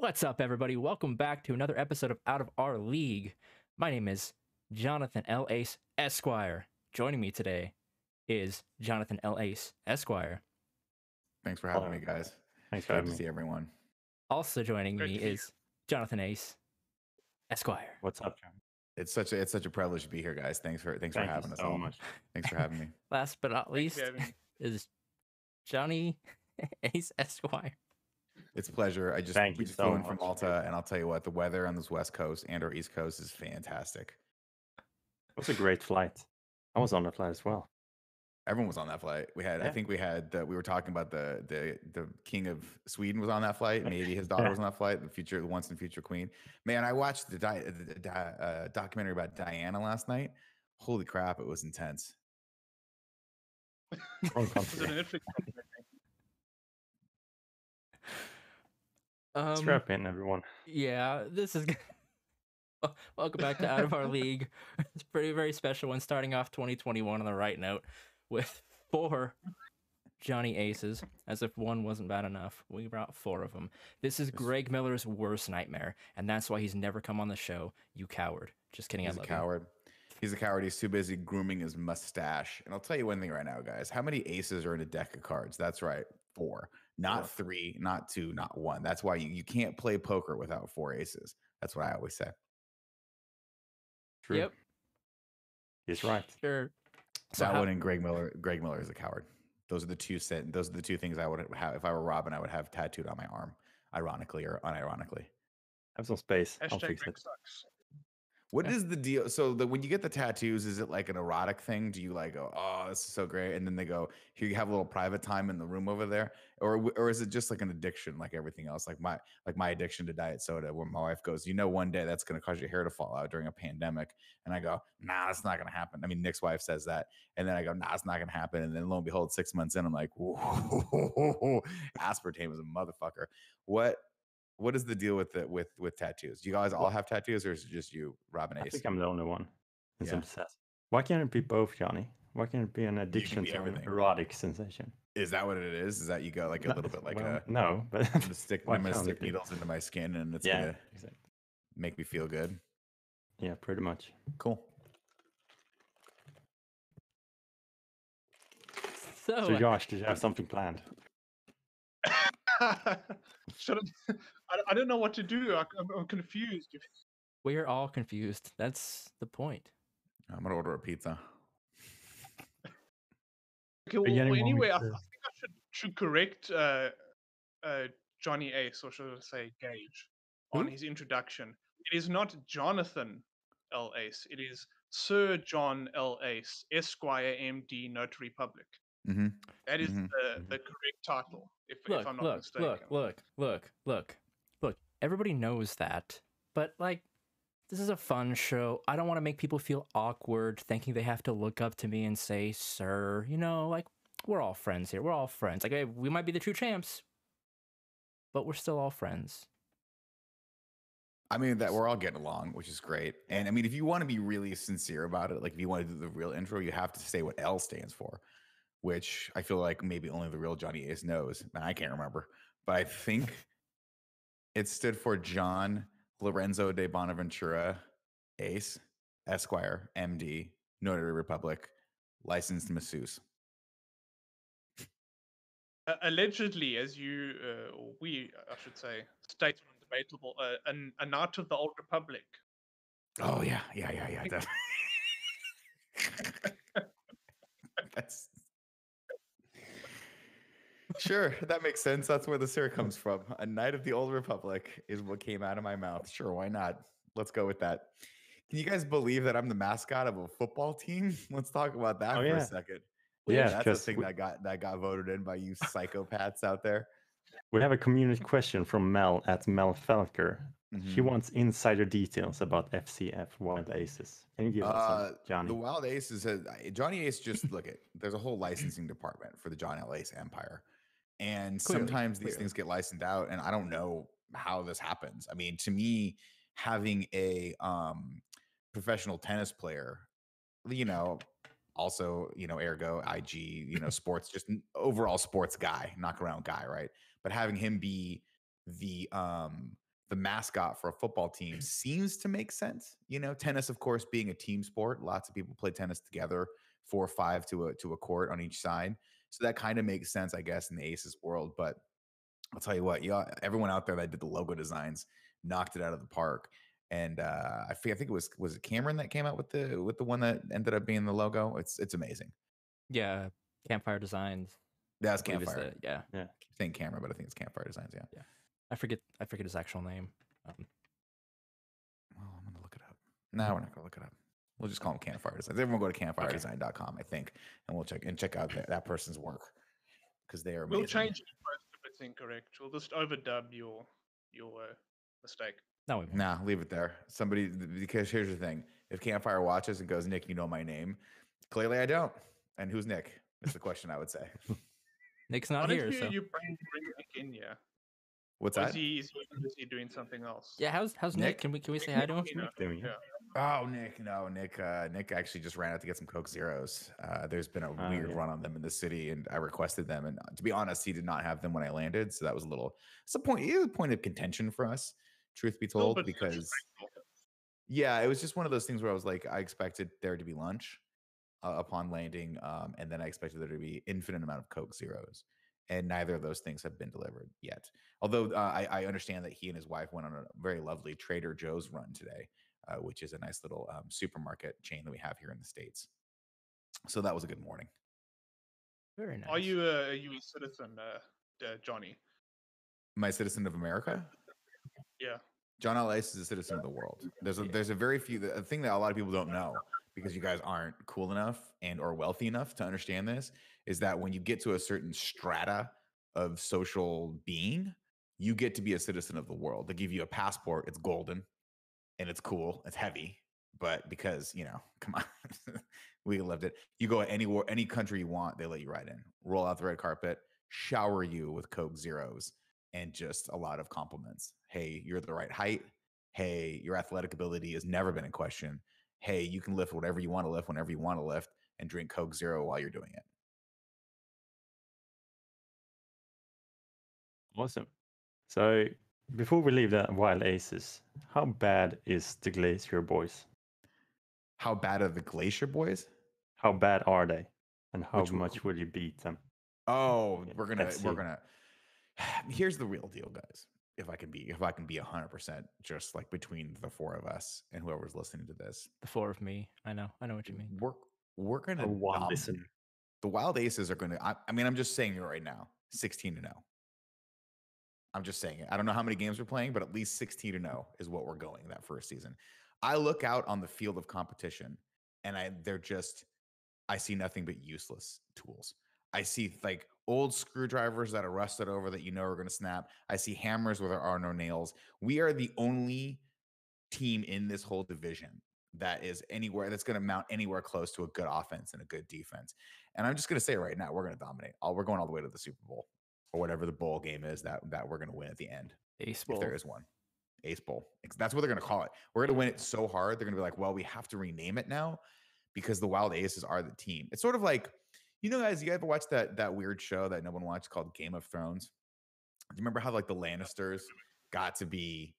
What's up, everybody? Welcome back to another episode of Out of Our League. My name is Jonathan L. Ace Esquire. Joining me today is Jonathan L. Ace Esquire. Thanks for having Hello. me, guys. Thanks for Good having to me. see everyone. Also joining Great me to see you. is Jonathan Ace Esquire. What's up, John? It's such a it's such a privilege to be here, guys. Thanks for thanks Thank for having you us so all. much. Thanks for having me. Last but not Thanks least for having me. is Johnny Ace Esquire. It's a pleasure. I just Thank we you just so flew in from much. Malta, and I'll tell you what, the weather on this west coast and or east coast is fantastic. It was a great flight. I was on that flight as well. Everyone was on that flight. We had, I think we had, the, we were talking about the the the king of Sweden was on that flight. Maybe his daughter Yeah. was on that flight. The future, the once and future queen. Man, I watched the, di- the, the di- uh, documentary about Diana last night. Holy crap, it was intense. Wrong Was country. it a Netflix documentary? Um, Strap in, everyone. Yeah, this is. Welcome back to Out of Our League. It's a pretty very special one, starting off 2021 on the right note with four Johnny Aces, as if one wasn't bad enough. We brought four of them. This is Greg Miller's worst nightmare, and that's why he's never come on the show. You coward. Just kidding. He's I a love coward. He's a coward. He's too busy grooming his mustache. And I'll tell you one thing right now, guys. How many aces are in a deck of cards? That's right. Four. Not three, not two, not one. That's why you, you can't play poker without four aces. That's what I always say. True. Yep. He's right. Sure. So that how- one and Greg Miller. Greg Miller is a coward. Those are the two set. Those are the two things I would have if I were Robin. I would have tattooed on my arm, ironically or unironically. I have some space. I'll fix Greg it. sucks. What Yeah. is the deal? So the when you get the tattoos, is it like an erotic thing? Do you like go, oh, this is so great, and then they go, here you have a little private time in the room over there, or or is it just like an addiction, like everything else, like my like my addiction to diet soda, where my wife goes, you know, one day that's going to cause your hair to fall out during a pandemic, and I go, nah, that's not going to happen. I mean, Nick's wife says that, and then I go, nah, it's not going to happen, and then lo and behold, six months in, I'm like, whoa, aspartame is a motherfucker. What? What is the deal with the with with tattoos? Do you guys all have tattoos, or is it just you, Robin I think I'm the only one. It's Yeah. obsessed. Why can't it be both, Johnny? Why can't it be an addiction be to an everything. erotic sensation? Is that what it is? Is that you go like a No, little bit like well, a no, but I'm gonna stick I'm gonna stick needles into my skin and it's yeah, gonna exactly. make me feel good. Yeah, pretty much. Cool. So, So, Josh, did you have something planned? Should I, I, I don't know what to do. I, I'm, I'm confused. we're all confused. That's the point. I'm gonna order a pizza. Okay, well, Beginning well, anyway, I, I think I should should correct uh, uh, Johnny Ace, or should I say Gage, on Who? his introduction. It is not Jonathan L. Ace. It is Sir John L. Ace, Esquire, M.D., Notary Public. Mm-hmm. That is Mhm. the, the correct title, if, Look, if I'm not look, mistaken. look, look, look, look, look. Everybody knows that, but like, this is a fun show. I don't want to make people feel awkward thinking they have to look up to me and say, "Sir," you know, like we're all friends here. We're all friends. Like, hey, we might be the true champs, but we're still all friends. I mean that we're all getting along, which is great. And I mean, if you want to be really sincere about it, like if you want to do the real intro, you have to say what L stands for, which I feel like maybe only the real Johnny Ace knows. And I can't remember, but I think it stood for John Lorenzo de Bonaventura Ace, Esquire, MD, Notary Republic, licensed masseuse. Uh, allegedly, as you, uh, or we, I should say, stated undebatable, uh, an, a knight of the Old Republic. Oh yeah, yeah, yeah, yeah. Definitely. That's sure. That makes sense. That's where the sir comes from. A knight of the old republic is what came out of my mouth. Sure, why not? Let's go with that. Can you guys believe that I'm the mascot of a football team? Let's talk about that Oh, for yeah. a second. Yeah, that's the thing we- that got that got voted in by you psychopaths out there. We have a community question from Mel at Mel Felker. She Mhm. wants insider details about FCF Wild Aces. Can you give us Uh, some, Johnny? The Wild Aces has Johnny Ace. Just look at there's a whole licensing department for the John L. Ace Empire, and Clearly, sometimes these clearly. things get licensed out, and I don't know how this happens. I mean, to me, having a um, professional tennis player, you know, also you know, ergo IG, you know, sports, just overall sports guy, knock around guy, right? But having him be the um the mascot for a football team seems to make sense. You know, tennis, of course, being a team sport, lots of people play tennis together, four or five to a to a court on each side. So that kind of makes sense, I guess, in the Aces world. But I'll tell you what, yeah, everyone out there that did the logo designs knocked it out of the park. And uh, I think I think it was was it Cameron that came out with the with the one that ended up being the logo. It's it's amazing. Yeah, Campfire Designs. That's I Campfire. the- yeah, I keep saying camera, but I think it's Campfire Designs. Yeah. I forget. I forget his actual name. Um, Well, I'm gonna look it up. No, we're not gonna look it up. We'll just call them Campfire Designs. Everyone go to campfiredesign.com, I think, and we'll check and check out that, that person's work because they are amazing. We'll change it first if it's incorrect. We'll just overdub your your uh, mistake. no, we won't. Nah, leave it there. Somebody because here's the thing: if Campfire watches and goes, Nick, you know my name. Clearly, I don't. And who's Nick? That's the question I would say. Nick's not don't here, you, so you bring, bring Nick in here? What's Or that? Is he, is he busy doing something else? yeah. How's how's Nick? Nick? Can we can we say Nick hi to him? Martino. Doing it. Yeah. Oh, Nick, no, Nick. Uh, Nick actually just ran out to get some Coke Zeros. Uh, there's been a Oh, weird yeah. run on them in the city, and I requested them. And to be honest, he did not have them when I landed, so that was a little. It's a point. It was a point of contention for us, truth be told, because yeah, it was just one of those things where I was like, I expected there to be lunch uh, upon landing, um, and then I expected there to be infinite amount of Coke Zeros, and neither of those things have been delivered yet. Although uh, I, I understand that he and his wife went on a very lovely Trader Joe's run today, uh, which is a nice little um, supermarket chain that we have here in the states. So that was a good morning. Very nice. Are you a, a U.S. citizen, uh, uh, Johnny? My citizen of America. Yeah. John L. Ace is a citizen of the world. There's a Yeah. there's a very few a thing that a lot of people don't know because you guys aren't cool enough and or wealthy enough to understand this is that when you get to a certain strata of social being, you get to be a citizen of the world. They give you a passport, it's golden and it's cool, it's heavy, but because, you know, come on. we lived it. You go any war, any country you want, they let you ride in. Roll out the red carpet, shower you with Coke Zeros and just a lot of compliments. Hey, you're the right height. Hey, your athletic ability has never been in question. Hey, you can lift whatever you want to lift whenever you want to lift and drink Coke Zero while you're doing it. Awesome. So before we leave the Wild Aces, how bad is the Glacier Boys? How bad are the Glacier Boys? How bad are they? And how Which much will you beat them? Oh, we're gonna let's we're gonna. Here's the real deal, guys. If I can be if I can be hundred percent just like between the four of us and whoever's listening to this, the four of me? I know. I know what you mean. we're we're gonna A one dominate. the Wild Aces are going to. I, I mean, I'm just saying it right now. 16 to 0. I'm just saying it. I don't know how many games we're playing, but at least 16 to 0 is what we're going that first season. I look out on the field of competition, and I they're just. I see nothing but useless tools. I see like old screwdrivers that are rusted over that you know are going to snap. I see hammers where there are no nails. We are the only team in this whole division that is anywhere that's going to mount anywhere close to a good offense and a good defense. And I'm just going to say right now, we're going to dominate. All we're going all the way to the Super Bowl or whatever the bowl game is that that we're going to win at the end, Ace if there is one. Ace Bowl. That's what they're going to call it. We're going to win it so hard. They're going to be like, well, we have to rename it now because the Wild Aces are the team. It's sort of like, you know, guys, you ever watch that that weird show that no one watched called Game of Thrones? Do you remember how like the Lannisters got to be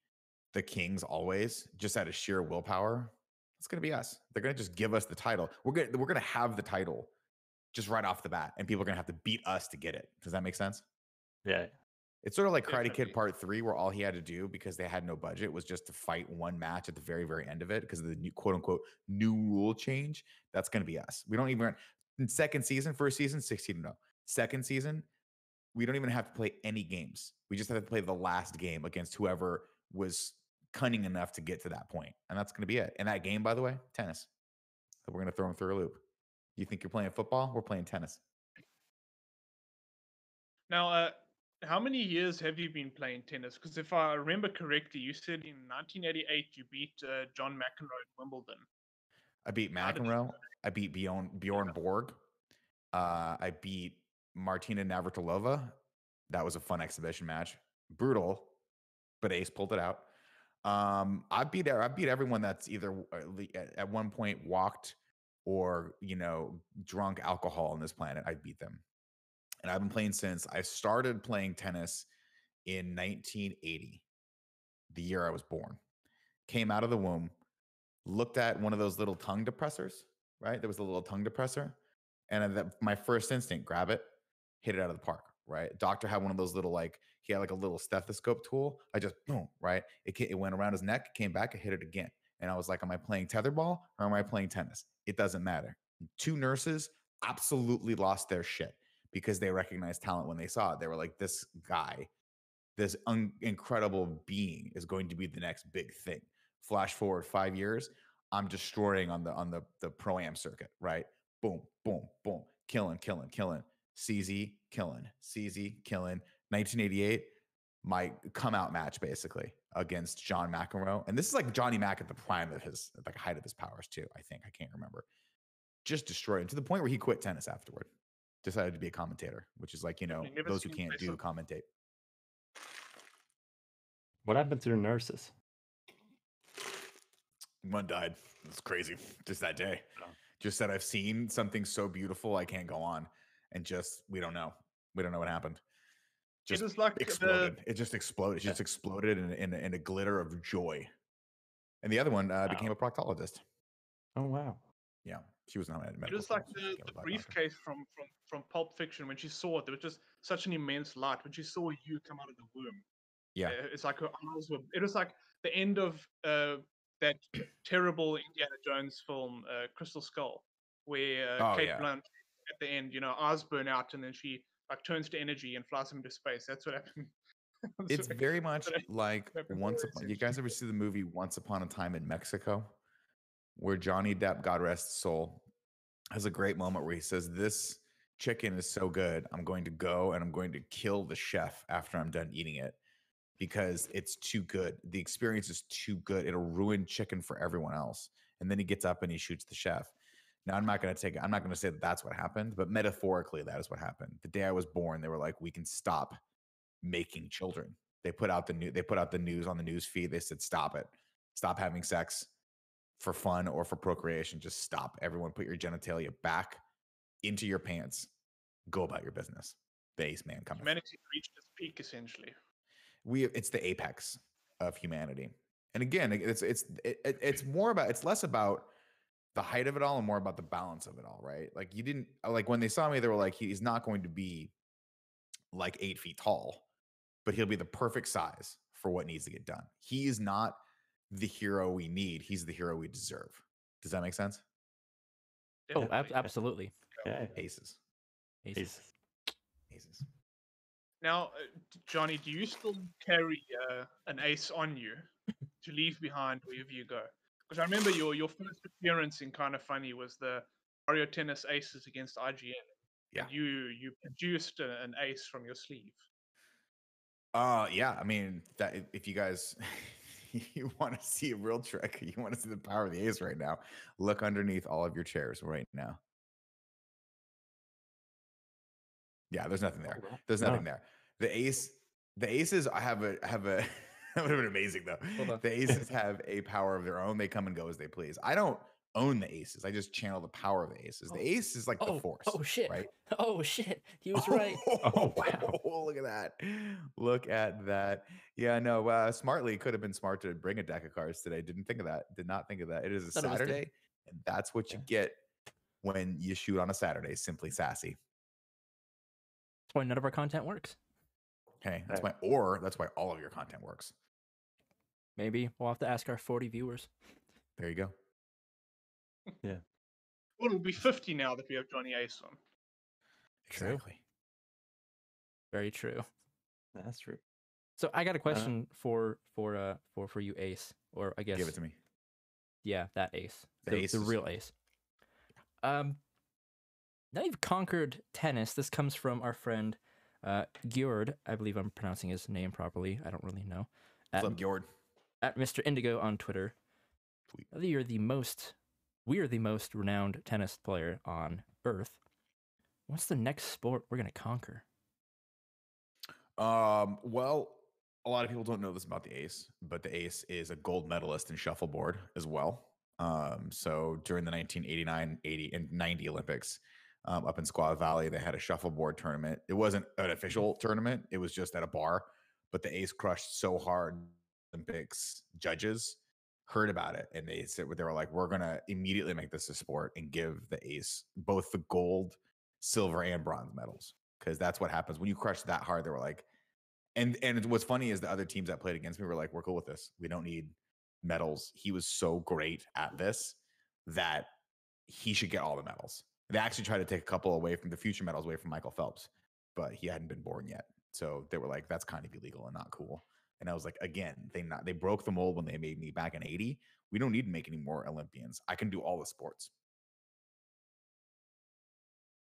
the kings always, just out of sheer willpower? It's going to be us. They're going to just give us the title. We're going we're going to have the title just right off the bat, and people are going to have to beat us to get it. Does that make sense? Yeah. It's sort of like Karate. Kid Part Three, where all he had to do because they had no budget was just to fight one match at the very, very end of it because of the new quote unquote new rule change. That's going to be us. We don't even in second season, first season, sixteen to no. Second season, we don't even have to play any games. We just have to play the last game against whoever was cunning enough to get to that point, and that's going to be it. And that game, by the way, tennis. So we're going to throw them through a loop. You think you're playing football? We're playing tennis. Now, uh, how many years have you been playing tennis? Because if I remember correctly, you said in 1988 you beat uh, John McEnroe at Wimbledon. I beat How did you McEnroe. I beat Bjorn Bjorn Borg. Uh, I beat Martina Navratilova. That was a fun exhibition match. Brutal, but Ace pulled it out. Um, I beat I beat everyone that's either w- at le- at- at one point walked or you know drunk alcohol on this planet. I beat them, and I've been playing since I started playing tennis in 1980. the year I was born. Came out of the womb, looked at one of those little tongue depressors, right? There was a little tongue depressor. And my first instinct, grab it, hit it out of the park, right? Doctor had one of those little, like, he had like a little stethoscope tool. I just, boom, right? It, it went around his neck, came back, I hit it again. And I was like, am I playing tetherball or am I playing tennis? It doesn't matter. Two nurses absolutely lost their shit because they recognized talent when they saw it. They were like, this guy, this un- incredible being is going to be the next big thing. Flash forward five years, I'm destroying on the on the the pro am circuit, right? Boom, boom, boom, killing, killing, killing. CZ killing, CZ killing. 1988, my come out match basically against John McEnroe, and this is like Johnny Mac at the prime of his like height of his powers too. I think I can't remember. Just destroyed him to the point where he quit tennis afterward. Decided to be a commentator, which is like you know I've those who can't do soccer. commentate. What happened to the nurses? One died. It's crazy. Just that day. Oh. Just said I've seen something so beautiful I can't go on, and just we don't know. We don't know what happened. Just it is like exploded. the It just exploded. It Yeah. just exploded in, a- in, a- in a glitter of joy. And the other one uh, became a proctologist. Oh wow. Yeah, she was not a it was like the, the briefcase from from from Pulp Fiction when she saw it. There was just such an immense light when she saw you come out of the womb. Yeah. Uh, it's like her eyes were. It was like the end of uh, that terrible Indiana Jones film, uh, Crystal Skull, where uh, Oh, Kate yeah. Blunt at the end, you know, eyes burn out and then she like turns to energy and flies into space. That's what happened. It's what- very much like once upon. You guys ever see the movie Once Upon a Time in Mexico, where Johnny Depp, God rest his soul, has a great moment where he says, "This chicken is so good, I'm going to go and I'm going to kill the chef after I'm done eating it because it's too good. The experience is too good. It'll ruin chicken for everyone else." And then he gets up and he shoots the chef. Now I'm not going to take. I'm not going to say that that's what happened, but metaphorically, that is what happened. The day I was born, they were like, "We can stop making children." They put out the new. They put out the news on the news feed. They said, "Stop it. Stop having sex for fun or for procreation. Just stop. Everyone, put your genitalia back into your pants. Go about your business." The ace man coming. Humanity reached its peak essentially. we it's the apex of humanity and again it's it's it, it- it's more about it's less about the height of it all and more about the balance of it all right like you didn't uh, like when they saw me they were like he's not going to be like eight feet tall but he'll be the perfect size for what needs to get done he is not the hero we need he's the hero we deserve does that make sense Oh, ab- absolutely. Yeah. aces Aces. He's aces Now, uh, Johnny, do you still carry uh, an ace on you to leave behind wherever you go? Because I remember your your first appearance in Kind of Funny was the Mario Tennis Aces against IGN. Yeah. And You you produced a, an ace from your sleeve. Uh yeah, I mean that if- if you guys you want to see a real trick, you want to see the power of the ace right now, look underneath all of your chairs right now. Yeah, there's nothing oh, there. There's No. nothing there. The ace, the aces I have a have a that would have been amazing though. The aces have a power of their own. They come and go as they please. I don't own the aces. I just channel the power of the aces. Oh. The ace is like Oh, the force. oh shit. right? Oh shit. He was right. Oh, wow. Oh, look at that. Look at that. Yeah, no, uh, smartly could have been smart to bring a deck of cards today. Didn't think of that. Did not think of that. It is a Thought it was good. Saturday, and that's what you get when you shoot on a Saturday. Simply sassy. That's why none of our content works. Okay, that's Right. why, or that's why all of your content works. Maybe we'll have to ask our 40 viewers. There you go. Well, it'll be 50 now that we have Johnny Ace on. True. Exactly. Very true. That's true. So I got a question for for uh for for you, Ace, or I guess Give it to me. yeah, that Ace, The the, ace the real Ace. Um, now you've conquered tennis. This comes from our friend uh Gjord. I believe I'm pronouncing his name properly. I don't really know. At, What's up, Gjord? at Mr. Indigo on Twitter. Tweet. Now you're the most, we are the most renowned tennis player on Earth. What's the next sport we're gonna conquer? Um, well, a lot of people don't know this about the ace, but the ace is a gold medalist in shuffleboard as well. Um, so during the 1989, 80, and 90 Olympics, um, up in Squaw Valley, they had a shuffleboard tournament. It wasn't an official tournament; it was just at a bar. But the ace crushed so hard Olympics judges heard about it and they said they were like, we're gonna immediately make this a sport and give the ace both the gold, silver, and bronze medals because that's what happens when you crush that hard. They were like, and and what's funny is the other teams that played against me were like, we're cool with this. We don't need medals. He was so great at this that he should get all the medals. They actually tried to take a couple away from the future medals away from Michael Phelps, but he hadn't been born yet. So they were like, that's kind of illegal and not cool. And I was like, again, they not they broke the mold when they made me back in 80. We don't need to make any more Olympians. I can do all the sports.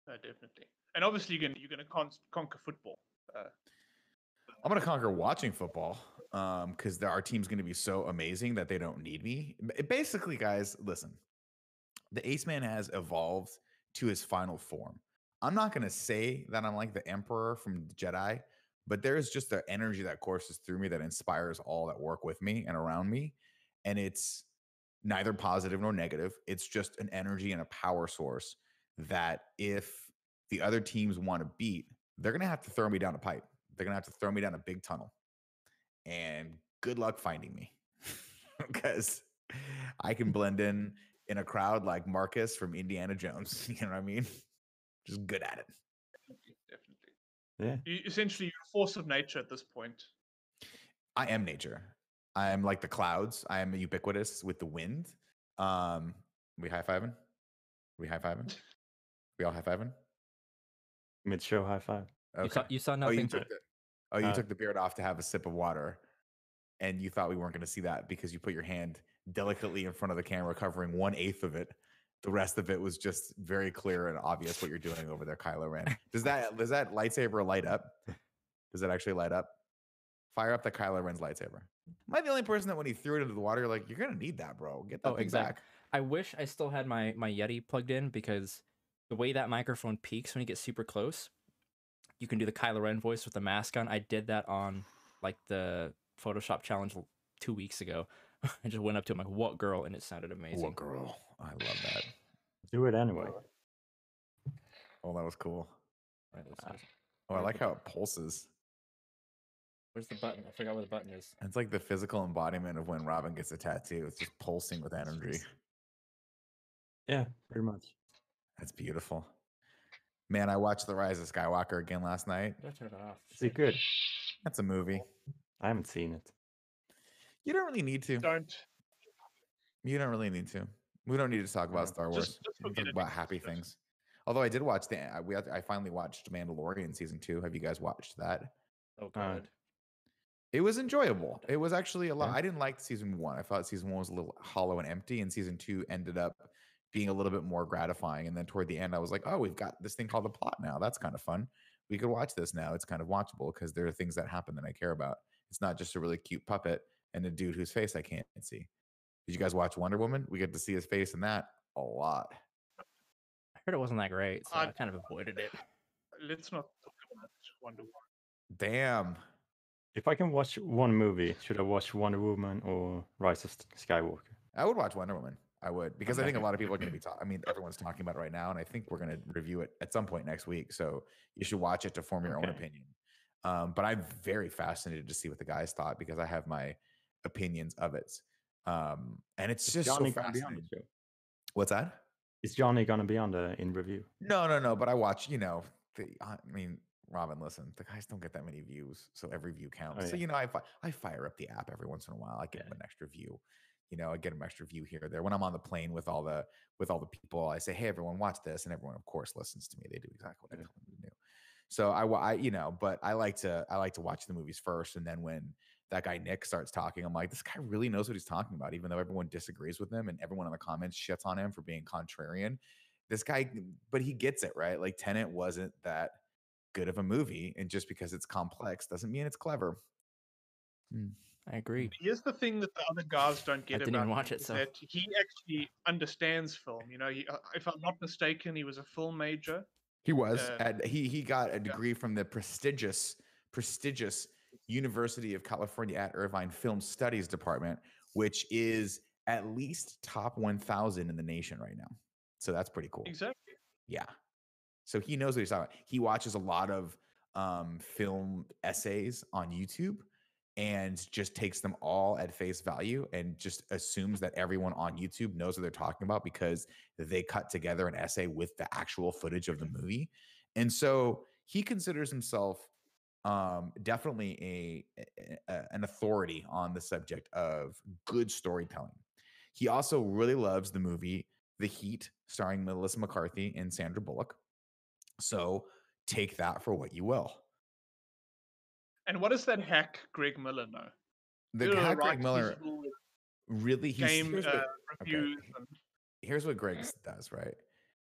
Uh, definitely. And obviously, you're gonna you're gonna con- conquer football. Uh, I'm gonna conquer watching football um because our team's gonna be so amazing that they don't need me. Basically, guys, listen. The Ace Man has evolved to his final form. I'm not gonna say that I'm like the Emperor from Jedi, but there's just an energy that courses through me that inspires all that work with me and around me, and it's neither positive nor negative. It's just an energy and a power source that if the other teams want to beat, they're gonna have to throw me down a pipe. They're gonna have to throw me down a big tunnel. And good luck finding me. because I can blend in in a crowd like Marcus from Indiana Jones. You know what I mean? Just good at it. Definitely. Yeah. You, essentially, you're a force of nature at this point. I am nature. I am like the clouds. I am ubiquitous with the wind. Um, we high fiving? We high fiving? We all high fiving? Mid show high five. You saw, Okay. you saw Oh, you nothing. took the, oh, you Uh, took the beard off to have a sip of water, and you thought we weren't going to see that because you put your hand delicately in front of the camera, covering one eighth of it. The rest of it was just very clear and obvious what you're doing over there, Kylo Ren. Does that does that lightsaber light up? Does it actually light up? Fire up the Kylo Ren's lightsaber. Am I the only person that when he threw it into the water, you're like, you're gonna need that, bro? Get that Oh, thing exact- back. I wish I still had my my Yeti plugged in because the way that microphone peaks when you get super close, you can do the Kylo Ren voice with the mask on. I did that on like the Photoshop challenge two weeks ago. I just went up to him like, "What girl?" and it sounded amazing. What girl? I love that. Do it anyway. Oh, that was cool. Right, let's Ah. see. Oh, I like how it pulses. Where's the button? I forgot where the button is. It's like the physical embodiment of when Robin gets a tattoo. It's just pulsing with energy. Yeah, pretty much. That's beautiful. Man, I watched The Rise of Skywalker again last night. Did I turn it off? Is it good? That's a movie. I haven't seen it. You don't really need to. Don't You don't really need to. We don't need to talk about Star Wars. just, just We can talk about happy things. Although I did watch the I- we I finally watched Mandalorian season 2. Have you guys watched that? Oh uh, god. It was enjoyable. It was actually a lot. Yeah. I didn't like season 1. I thought season 1 was a little hollow and empty and season 2 ended up being a little bit more gratifying and then toward the end I was like, "Oh, we've got this thing called the plot now. That's kind of fun. We could watch this now. It's kind of watchable because there are things that happen that I care about. It's not just a really cute puppet and a dude whose face I can't see. Did you guys watch Wonder Woman? We get to see his face in that a lot. I heard it wasn't that great, so I, I- kind of avoided it. Let's not talk about Wonder Woman. Damn. If I can watch one movie, should I watch Wonder Woman or Rise of Skywalker? I would watch Wonder Woman. I would because I think a lot of people are going to be talking. I mean, everyone's talking about it right now, and I think we're going to review it at some point next week. So you should watch it to form your own opinion. Um, but I'm very fascinated to see what the guys thought because I have my opinions of it. Um, and it's Is just Johnny so gonna be on fascinating. What's that? Is Johnny gonna be on the in review? No, no, no. But I watch. You know, the, I mean, Robin. Listen, the guys don't get that many views, so every view counts. So yeah. you know, I fi- I fire up the app every once in a while. I them Yeah. an extra view. You know, I get an extra view here or there. When I'm on the plane with all the with all the people, I say, "Hey, everyone, watch this," and everyone, of course, listens to me. They do exactly what I tell them to do. So I, I, you know, but I like to I like to watch the movies first, and then when that guy Nick starts talking, I'm like, this guy really knows what he's talking about, even though everyone disagrees with him and everyone in the comments shits on him for being contrarian. This guy, but he gets it right. Like Tenet wasn't that good of a movie, and just because it's complex doesn't mean it's clever. I agree. Here's the thing that the other guys don't get didn't about even him watch it, is so- that he actually understands film. You know, he, uh, if I'm not mistaken, he was a film major. He was Uh, at he he got a degree from the prestigious prestigious University of California at Irvine Film Studies Department, which is at least top 1000 in the nation right now. So that's pretty cool. Exactly. Yeah. So he knows what he's talking about. He watches a lot of um, film essays on YouTube and just takes them all at face value and just assumes that everyone on YouTube knows what they're talking about because they cut together an essay with the actual footage of the movie. And so he considers himself um, definitely a, a, an authority on the subject of good storytelling. He also really loves the movie The Heat, starring Melissa McCarthy and Sandra Bullock. So take that for what you will. And what does that hack Greg Miller know? The Who hack Greg writes Miller really he's, game here's, uh, what, and here's what Greg does, right?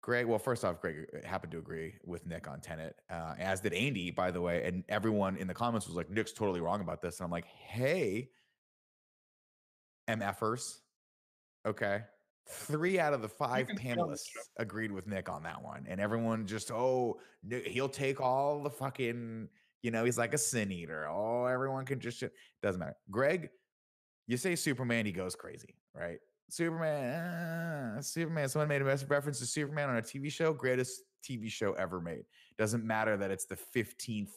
Greg, well, first off, Greg uh, happened to agree with Nick on Tenet, uh, as did Andy, by the way. And everyone in the comments was like, Nick's totally wrong about this. And I'm like, hey, MFers, okay. Three out of the five can tell the panelists agreed with Nick on that one. And everyone just, oh, Nick, he'll take all the fucking, you know, he's like a sin eater. Oh, everyone can just, shit. doesn't matter. Greg, you say Superman, he goes crazy, right? Superman, ah, Superman. Someone made a reference to Superman on a TV show, greatest TV show ever made. Doesn't matter that it's the 15th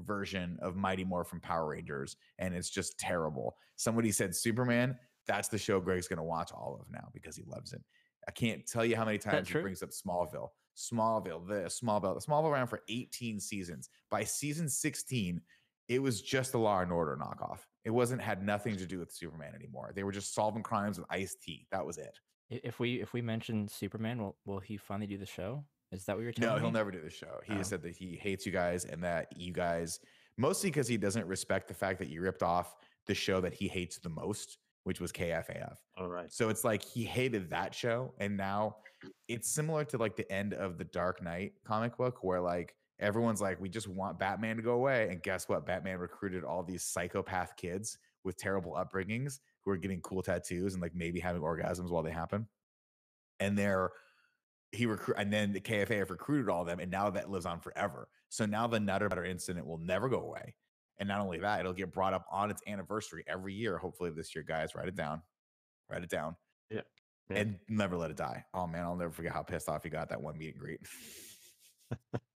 version of Mighty Morphin Power Rangers and it's just terrible. Somebody said Superman, that's the show Greg's going to watch all of now because he loves it. I can't tell you how many times he brings up Smallville. Smallville, this, Smallville. Smallville ran for 18 seasons. By season 16, it was just a Law and Order knockoff. It wasn't had nothing to do with Superman anymore. They were just solving crimes with Ice-T. That was it. If we if we mention Superman, will will he finally do the show? Is that what you're telling No, me? No, he'll never do the show. He Oh. just said that he hates you guys and that you guys, mostly because he doesn't respect the fact that you ripped off the show that he hates the most, which was KFAF. All oh, right. So it's like he hated that show. And now it's similar to like the end of the Dark Knight comic book where like everyone's like, we just want Batman to go away. And guess what? Batman recruited all these psychopath kids with terrible upbringings who are getting cool tattoos and like maybe having orgasms while they happen. And they're he recruit and then the KFA have recruited all of them, and now that lives on forever. So now the Nutter Butter incident will never go away. And not only that, it'll get brought up on its anniversary every year. Hopefully this year, guys, write it down. Write it down. Yeah. Yeah. And never let it die. Oh man, I'll never forget how pissed off he got that one meet and greet.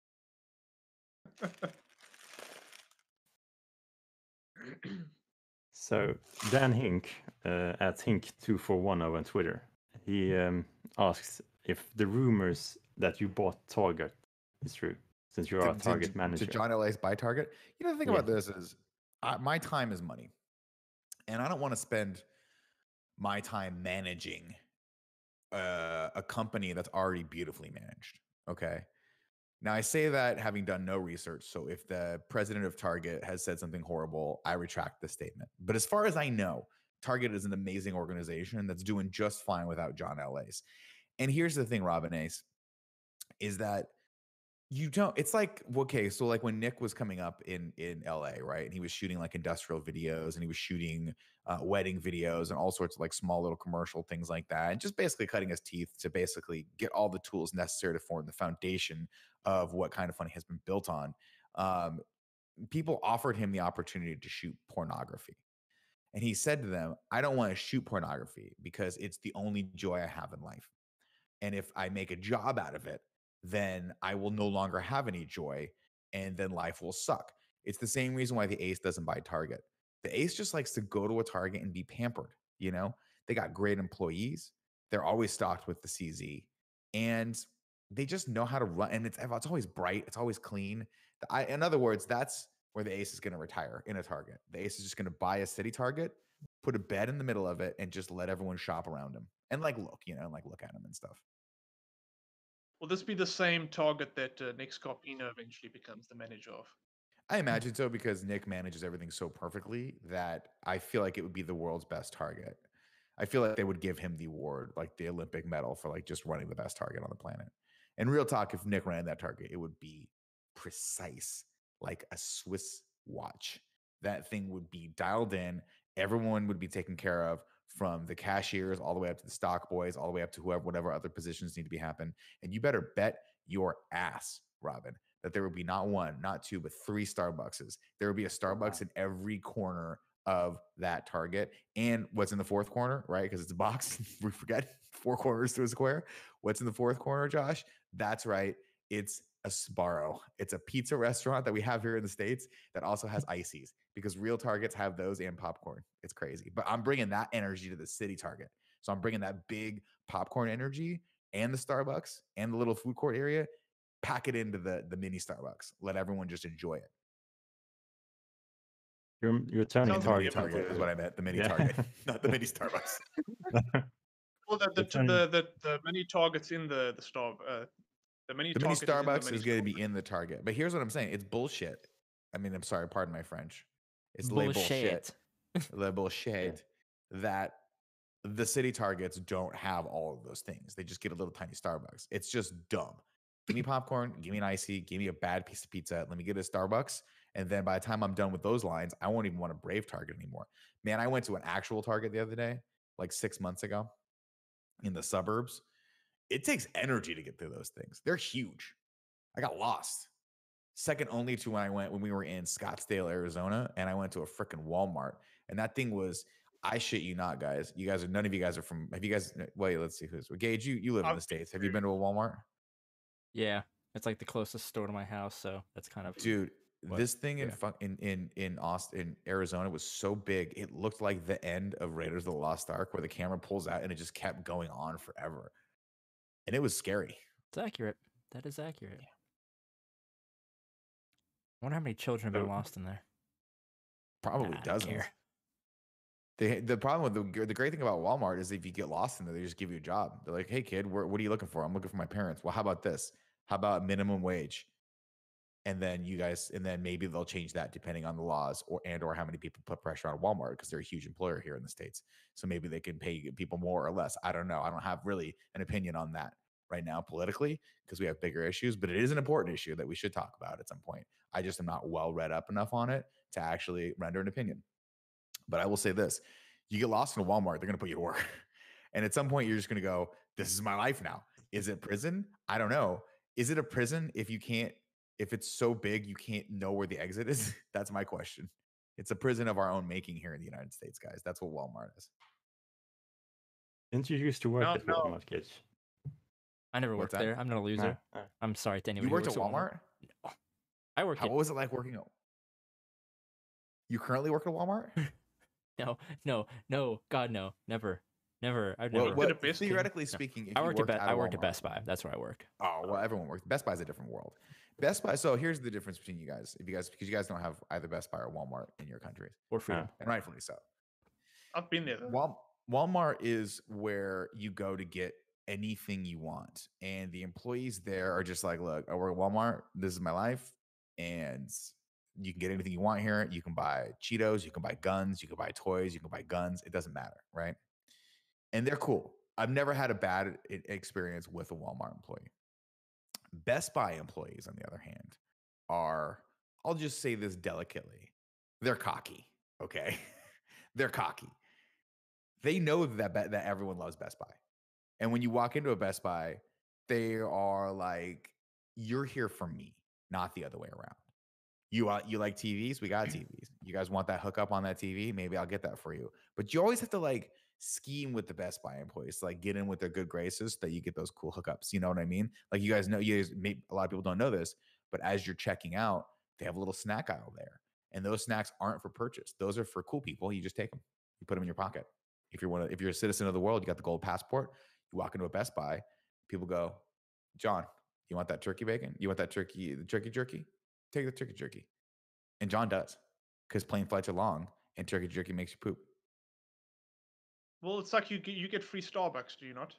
So Dan Hink uh, at Hink2410 on Twitter, he um, asks if the rumors that you bought Target is true, since you are a did- Target manager. John L. Ace buy Target. You know, the thing Yeah. about this is I, my time is money. And I don't want to spend my time managing uh, a company that's already beautifully managed. Okay. Now, I say that having done no research. So if the president of Target has said something horrible, I retract the statement. But as far as I know, Target is an amazing organization that's doing just fine without John L. Ace. And here's the thing, Robin Ace, is that you don't it's like okay so like when nick was coming up in in la right and he was shooting like industrial videos and he was shooting uh, wedding videos and all sorts of like small little commercial things like that and just basically cutting his teeth to basically get all the tools necessary to form the foundation of what kind of funny has been built on um, people offered him the opportunity to shoot pornography and he said to them i don't want to shoot pornography because it's the only joy i have in life and if i make a job out of it then I will no longer have any joy and then life will suck. It's the same reason why the ace doesn't buy Target. The ace just likes to go to a Target and be pampered. You know, they got great employees, they're always stocked with the CZ, and they just know how to run. And it's, it's always bright, it's always clean. I, in other words, that's where the ace is going to retire in a Target. The ace is just going to buy a city Target, put a bed in the middle of it, and just let everyone shop around him and like look, you know, and like look at him and stuff. Will this be the same target that uh, Nick Scarpino eventually becomes the manager of? I imagine so because Nick manages everything so perfectly that I feel like it would be the world's best target. I feel like they would give him the award, like the Olympic medal for like just running the best target on the planet. And real talk, if Nick ran that target, it would be precise, like a Swiss watch. That thing would be dialed in. Everyone would be taken care of from the cashiers all the way up to the stock boys, all the way up to whoever, whatever other positions need to be happen. And you better bet your ass, Robin, that there would be not one, not two, but three Starbuckses. There would be a Starbucks in every corner of that target. And what's in the fourth corner, right? Because it's a box. we forget four corners to a square. What's in the fourth corner, Josh? That's right. It's a Sbarro. It's a pizza restaurant that we have here in the States that also has ices because real Targets have those and popcorn. It's crazy. But I'm bringing that energy to the city Target. So I'm bringing that big popcorn energy and the Starbucks and the little food court area, pack it into the, the mini Starbucks. Let everyone just enjoy it. You're you're turning Sounds target. Target Target is what I meant. The mini Yeah. Target, not the mini Starbucks. Well, the the, You're the, the, the many targets in the the star uh, the many The mini target is in the Starbucks mini is going to be in the Target. But here's what I'm saying: it's bullshit. I mean, I'm sorry, pardon my French. It's lay bullshit. the bullshit that the city targets don't have all of those things. They just get a little tiny Starbucks. It's just dumb. Give me popcorn, give me an icy, give me a bad piece of pizza. Let me get a Starbucks. And then by the time I'm done with those lines, I won't even want a Brave Target anymore. Man, I went to an actual Target the other day, like six months ago in the suburbs. It takes energy to get through those things. They're huge. I got lost. Second only to when I went when we were in Scottsdale, Arizona, and I went to a freaking Walmart. And that thing was, I shit you not, guys. You guys are none of you guys are from. Have you guys? Wait, let's see who's. Gage, you you live in the states. Have you been to a Walmart, Yeah, it's like the closest store to my house, so that's kind of dude? But, this thing in yeah. in in in Austin, in Arizona, was so big. It looked like the end of Raiders of the Lost Ark, where the camera pulls out and it just kept going on forever, and it was scary. It's accurate. That is accurate. I wonder how many children have been lost in there. Probably Nah, dozens. The the problem with the the great thing about Walmart is if you get lost in there, they just give you a job. They're like, "Hey kid, where, what are you looking for? I'm looking for my parents." Well, how about this? How about minimum wage? And then you guys, and then maybe they'll change that depending on the laws or and or how many people put pressure on Walmart because they're a huge employer here in the states. So maybe they can pay people more or less. I don't know. I don't have really an opinion on that right now politically because we have bigger issues, but it is an important issue that we should talk about at some point. I just am not well read up enough on it to actually render an opinion. But I will say this you get lost in a Walmart, they're going to put you to work. And at some point, you're just going to go, This is my life now. Is it prison? I don't know. Is it a prison if you can't, if it's so big, you can't know where the exit is? That's my question. It's a prison of our own making here in the United States, guys. That's what Walmart is. Didn't you used to work No, at no. Walmart, Gage? I never worked there. I'm not a No, loser. no. I'm sorry to anyone You who worked at works Walmart? I worked How, at what was it like working at You currently work at Walmart? no, no, no, God, no, never, never. I've never. what- what, at Best Buy? theoretically speaking, if I you worked at Be- at I a worked at Best Buy. That's where I work. Oh well, everyone works. Best Buy's a different world. Best Buy. So here's the difference between you guys. If you guys, because you guys don't have either Best Buy or Walmart in your countries, Or freedom. and rightfully so. I've been there. Though. Wal- Walmart is where you go to get anything you want, and the employees there are just like, "Look, I work at Walmart. This is my life, and you can get anything you want here. You can buy Cheetos, you can buy guns, you can buy toys, you can buy guns. It doesn't matter, right?" And they're cool. I've never had a bad experience with a Walmart employee. Best Buy employees, on the other hand, are I'll just say this delicately. They're cocky. Okay. they're cocky. They know that that everyone loves Best Buy. And when you walk into a Best Buy, they are like, you're here for me, not the other way around. You uh, you like TVs? We got TVs. You guys want that hookup on that TV? Maybe I'll get that for you. But you always have to like scheme with the Best Buy employees, like get in with their good graces so that you get those cool hookups. You know what I mean? Like you guys know, you guys, may, a lot of people don't know this, but as you're checking out, they have a little snack aisle there, and those snacks aren't for purchase. Those are for cool people. You just take them, you put them in your pocket. If you're one, of, if you're a citizen of the world, you got the gold passport. You walk into a Best Buy, people go, John, you want that turkey bacon? You want that turkey, the turkey jerky? Take the turkey jerky. And John does, because plane flights are long, and turkey jerky makes you poop. Well, it's like you get you get free Starbucks, do you not?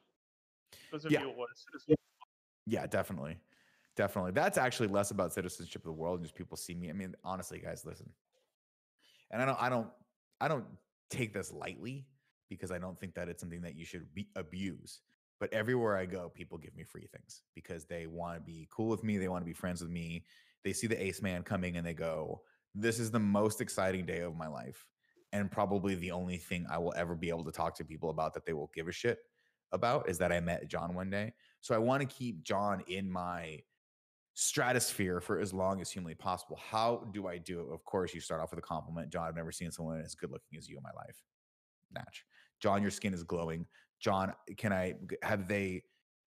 Because of Yeah. your uh, citizen. Yeah, definitely. Definitely. That's actually less about citizenship of the world and just people see me. I mean, honestly, guys, listen. And I don't I don't I don't take this lightly because I don't think that it's something that you should be abuse. But everywhere I go, people give me free things because they want to be cool with me, they want to be friends with me. They see the ace man coming and they go, "This is the most exciting day of my life." And probably the only thing I will ever be able to talk to people about that they will give a shit about is that I met John one day. So I want to keep John in my stratosphere for as long as humanly possible. How do I do it? Of course, you start off with a compliment. John, I've never seen someone as good looking as you in my life. Natch. John, your skin is glowing. John, can I have they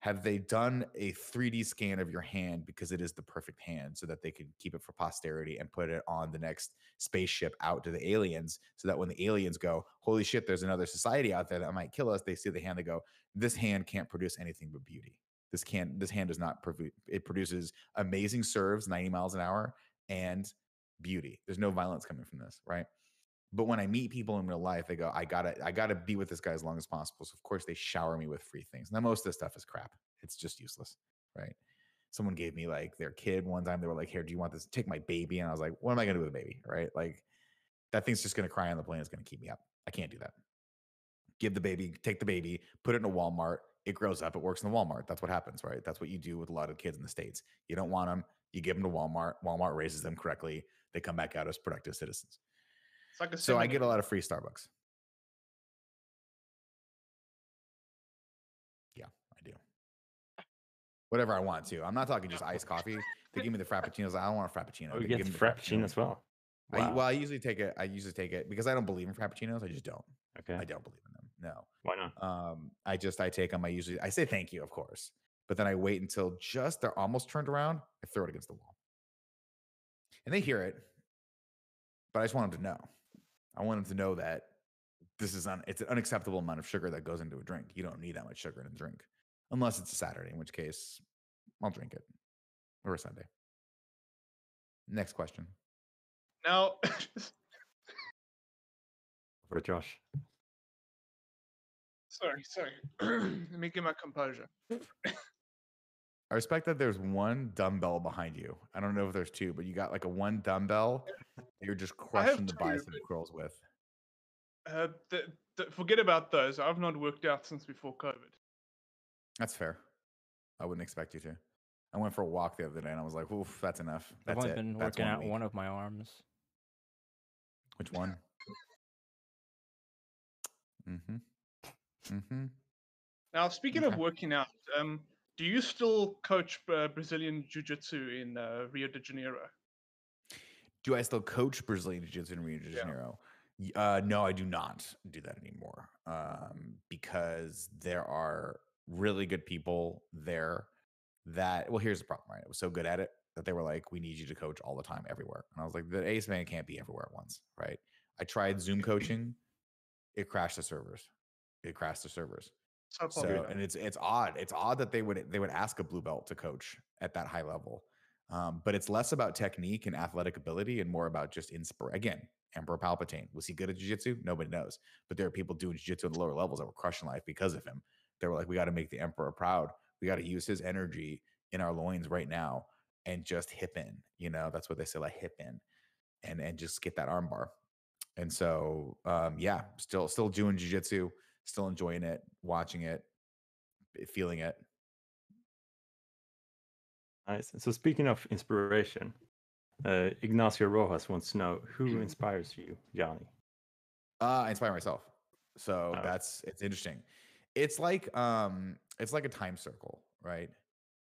have they done a 3D scan of your hand because it is the perfect hand so that they could keep it for posterity and put it on the next spaceship out to the aliens so that when the aliens go, holy shit, there's another society out there that might kill us, they see the hand, they go, this hand can't produce anything but beauty. This can't. this hand does not produ- it produces amazing serves 90 miles an hour and beauty. There's no violence coming from this, right? But when I meet people in real life, they go, I gotta, I gotta be with this guy as long as possible. So of course they shower me with free things. Now most of this stuff is crap. It's just useless, right? Someone gave me like their kid one time. They were like, "Here, do you want this? Take my baby." And I was like, "What am I gonna do with a baby?" Right? Like that thing's just gonna cry on the plane. It's gonna keep me up. I can't do that. Give the baby, take the baby, put it in a Walmart. It grows up. It works in the Walmart. That's what happens, right? That's what you do with a lot of kids in the states. You don't want them. You give them to Walmart. Walmart raises them correctly. They come back out as productive citizens. Like So I get a lot of free Starbucks. Yeah, I do. Whatever I want to. I'm not talking just iced coffee. They give me the frappuccinos. I don't want a frappuccino. Oh, you give get me the frappuccino as well. I, well, I usually take it. I usually take it because I don't believe in frappuccinos. I just don't. okay. I don't believe in them. No. Why not? Um, I just I take them. I usually I say thank you, of course, but then I wait until just they're almost turned around. I throw it against the wall, and they hear it. But I just want them to know. I want them to know that this is un, it's an unacceptable amount of sugar that goes into a drink. You don't need that much sugar in a drink, unless it's a Saturday, in which case I'll drink it, or a Sunday. Next question. Now, For Josh. sorry, sorry. Let me get my composure. I respect that there's one dumbbell behind you. I don't know if there's two, but you got like a one dumbbell that you're just crushing the two, bicep but- curls with. Uh, th- th- forget about those. I've not worked out since before COVID. That's fair. I wouldn't expect you to. I went for a walk the other day and I was like, oof, that's enough. That's I've only it. been That's working out week." one of my arms. Which one? mm-hmm. Mm-hmm. Now, speaking Okay. of working out, um, do you still coach uh, Brazilian Jiu Jitsu in uh, Rio de Janeiro? Do I still coach Brazilian Jiu-Jitsu in Rio de Janeiro? Y- Uh, no, I do not do that anymore um, because there are really good people there that, well, here's the problem, right? I was so good at it that they were like, we need you to coach all the time everywhere. And I was like, the ace man can't be everywhere at once, right? I tried Zoom coaching. It crashed the servers. It crashed the servers. So So and it's it's odd. It's odd that they would they would ask a blue belt to coach at that high level. Um, but it's less about technique and athletic ability and more about just inspire. Again, Emperor Palpatine was he good at jiu-jitsu? Nobody knows. But there are people doing jiu-jitsu at the lower levels that were crushing life because of him. They were like, we got to make the Emperor proud. We got to use his energy in our loins right now and just hip in. You know, that's what they say, like hip in, and and just get that armbar. And so, um, yeah, still still doing jiu-jitsu, still enjoying it, watching it, feeling it. Nice. So speaking of inspiration, uh, Ignacio Rojas wants to know who inspires you, Johnny. Uh, I inspire myself. So Oh. that's it's interesting. It's like um, it's like a time circle, right?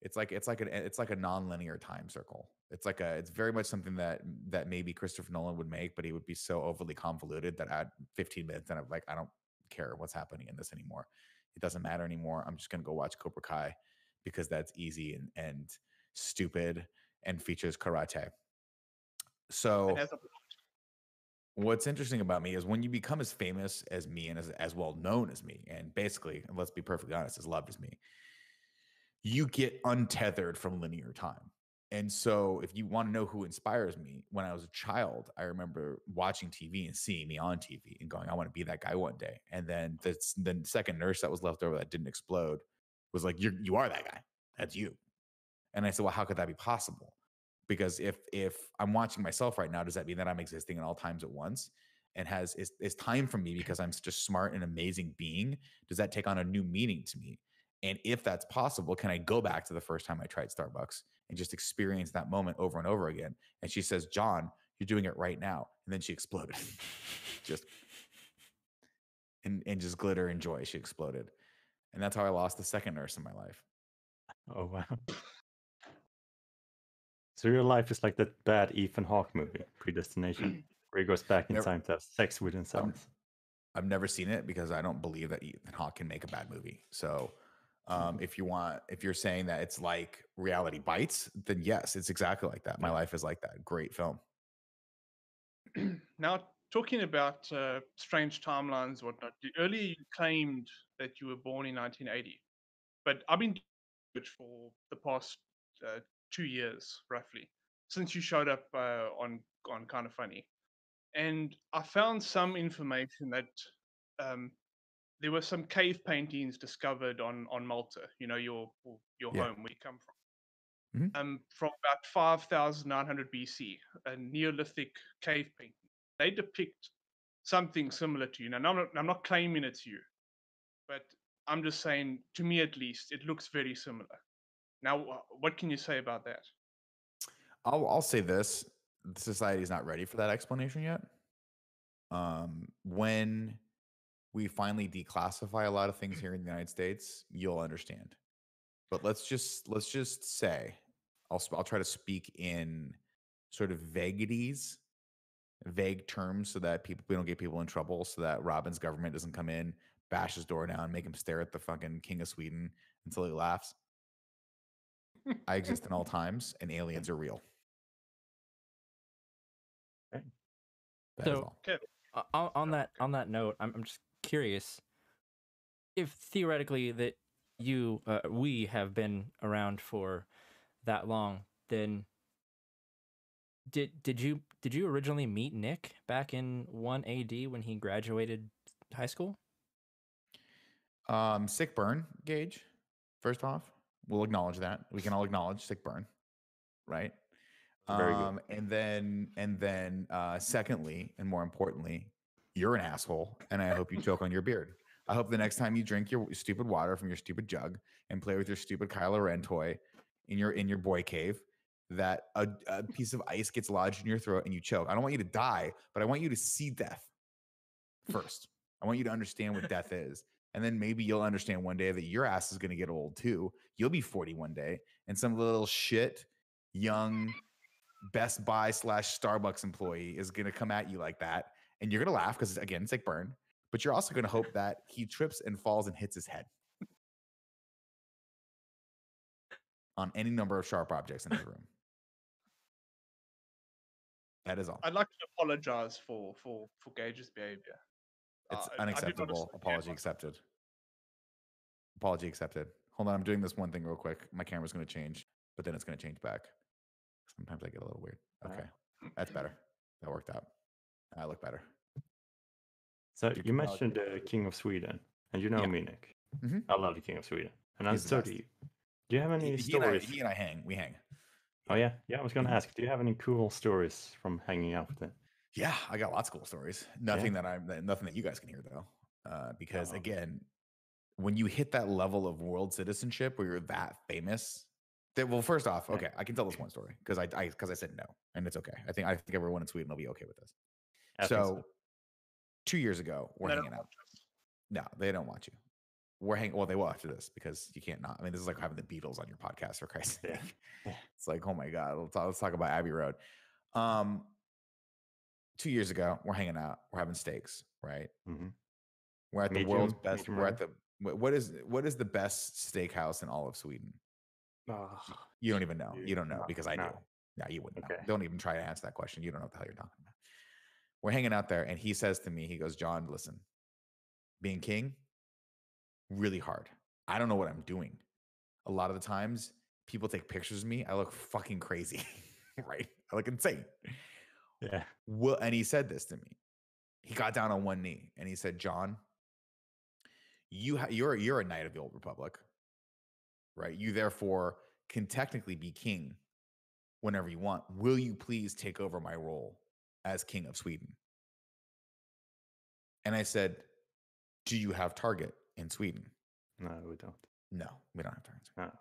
It's like it's like an it's like a non-linear time circle. It's like a it's very much something that that maybe Christopher Nolan would make, but he would be so overly convoluted that at 15 minutes and I'm like, I don't care what's happening in this anymore. It doesn't matter anymore. I'm just gonna go watch Cobra Kai because that's easy and and stupid and features karate. So what's interesting about me is when you become as famous as me and as, as well known as me and basically and let's be perfectly honest as loved as me you get untethered from linear time and so if you want to know who inspires me when i was a child i remember watching tv and seeing me on tv and going i want to be that guy one day. And then the, the second nurse that was left over that didn't explode was like you're you are that guy. That's you. And i said well how could that be possible? Because if if i'm watching myself right now does that mean that i'm existing at all times at once? And has is, is time for me because i'm such a smart and amazing being does that take on a new meaning to me? And if that's possible can i go back to the first time i tried starbucks and just experience that moment over and over again and she says john you're doing it right now and then she exploded just and and just glitter and joy she exploded and that's how i lost the second nurse in my life Oh wow. So your life is like that bad Ethan Hawke movie, Predestination, where he goes back in Never- time to have sex with himself. I've never seen it because I don't believe that Ethan Hawke can make a bad movie. So Um, if you want, if you're saying that it's like reality bites, then yes, it's exactly like that. My life is like that. Great film. now, talking about uh, strange timelines, whatnot. Earlier, you claimed that you were born in 1980, but I've been doing it for the past uh, two years, roughly, since you showed up uh, on on Kind of Funny, and I found some information that um, there were some cave paintings discovered on on Malta. You know, your your Yeah. home where you come from. Mhm. Um, from about 5,900 BC, a Neolithic cave painting. They depict something similar to you. Now, I'm not, I'm not claiming it's you, but I'm just saying, to me at least, it looks very similar. Now, what can you say about that? I'll I'll say this: society is not ready for that explanation yet. Um, when we finally declassify a lot of things here in the United States, you'll understand. But let's just let's just say I'll I'll try to speak in sort of vaguities, vague terms, so that people we don't get people in trouble, so that Robin's government doesn't come in, bash his door down, make him stare at the fucking king of Sweden until he laughs. I exist in all times, and aliens are real. Okay. That is So- all. Uh, on, on that on that note, I'm, I'm just curious if theoretically that you uh, we have been around for that long, then did did you did you originally meet Nick back in one AD when he graduated high school? Um, sick burn Gage. First off, we'll acknowledge that. We can all acknowledge sick burn, right? Very good. Um, and then and then uh, secondly, and more importantly, you're an asshole, and I hope you choke on your beard. I hope the next time you drink your stupid water from your stupid jug and play with your stupid Kylo Ren toy in your in your boy cave, that a, a piece of ice gets lodged in your throat and you choke. I don't want you to die, but I want you to see death first. I want you to understand what death is. And then maybe you'll understand one day that your ass is going to get old too. You'll be 40 one day, and some little shit young Best Buy slash Starbucks employee is going to come at you like that. And you're going to laugh because, again, it's like burn. But you're also going to hope that he trips and falls and hits his head on any number of sharp objects in the room. That is all. I'd like to apologize for for for Gage's behavior. It's Uh, I- I did not unacceptable. Apology accepted. Apology accepted. Hold on, I'm doing this one thing real quick. My camera's going to change, but then it's going to change back. Sometimes I get a little weird. Okay, that's better. That worked out. I look better. So Your you mentioned the is- King of Sweden, and you know Yeah. me, Nick. Mhm. I love the King of Sweden, and I'm He's the so best. do you. Have any He, he and I, stories? he and I hang. We hang. Oh yeah, yeah. I was gonna Mhm. ask. Do you have any cool stories from hanging out with him? Yeah, I got lots of cool stories. Nothing that I'm nothing that you guys can hear though, uh, because Oh. again, when you hit that level of world citizenship where you're that famous, that well, first off, okay, I can tell this one story because I I because I said no, and it's okay. I think I think everyone in Sweden will be okay with this. Think so, two years ago, we're hanging out. No, they don't want you. We're hanging. Well, they will after this because you can't not. I mean, this is like having the Beatles on your podcast for Christ's Yeah. sake. Yeah. It's like, oh my god, let's talk, let's talk about Abbey Road. Um, two years ago, we're hanging out. We're having steaks, right? Mhm. We're at the Medium- world's best. medium We're at the what is what is the best steakhouse in all of Sweden? You don't even know. You- You don't know no, because I do. no. No, you wouldn't know. Okay. Don't even try to answer that question. You don't know what the hell you're talking about. We're hanging out there, and he says to me, he goes, John, listen, being king, really hard. I don't know what I'm doing. A lot of the times, people take pictures of me. I look fucking crazy, right? I look insane. Yeah. Well, and he said this to me. He got down on one knee and he said, "John, you ha- you're you're a knight of the old republic, right? You therefore can technically be king whenever you want. Will you please take over my role as king of Sweden?" And I said, "Do you have Target in Sweden?" No, we don't. No, we don't have Target. No.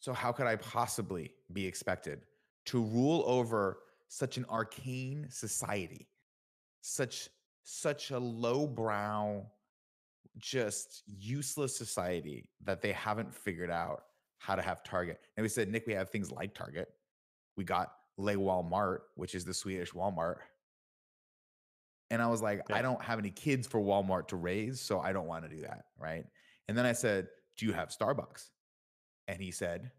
So how could I possibly be expected to rule over such an arcane society, such such a lowbrow, just useless society that they haven't figured out how to have Target? And we said, Nick, we have things like Target. We got Le Walmart, which is the Swedish Walmart. And I was like, Yeah. I don't have any kids for Walmart to raise, so I don't want to do that, right? And then I said, Do you have Starbucks? And he said,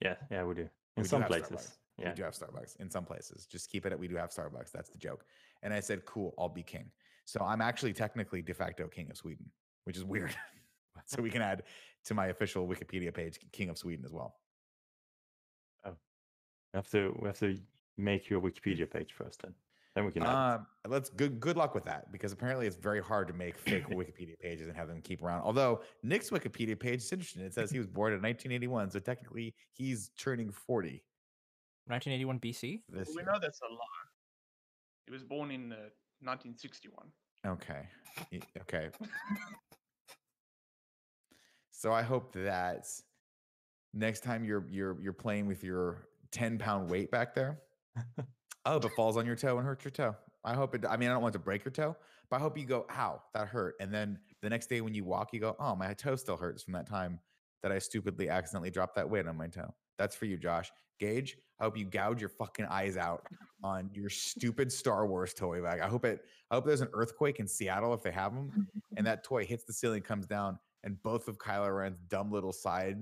Yeah, yeah, we do. In We some have places. Yeah. We do have Starbucks in some places. Just keep it at we do have Starbucks. That's the joke. And I said, cool, I'll be king. So I'm actually technically de facto king of Sweden, which is weird. so we can add to my official Wikipedia page, king of Sweden as well. Oh. We have to we have to make your Wikipedia page first then. Then we can add. Um, let's good good luck with that because apparently it's very hard to make fake Wikipedia pages and have them keep around. Although Nick's Wikipedia page is interesting. It says he was born in 1981, so technically he's turning 40 1981 BC. this we year. know that's a lie. He was born in uh, 1961. Okay. Okay. so I hope that next time you're you're you're playing with your 10 pound weight back there, Oh, hope it falls on your toe and hurts your toe. I hope it I mean I don't want to break your toe, but I hope you go, ow, that hurt. And then the next day when you walk, you go, Oh, my toe still hurts from that time that I stupidly accidentally dropped that weight on my toe. That's for you, Josh. Gage, I hope you gouge your fucking eyes out on your stupid Star Wars toy bag. I hope it I hope there's an earthquake in Seattle if they have them, and that toy hits the ceiling, comes down, and both of Kylo Ren's dumb little side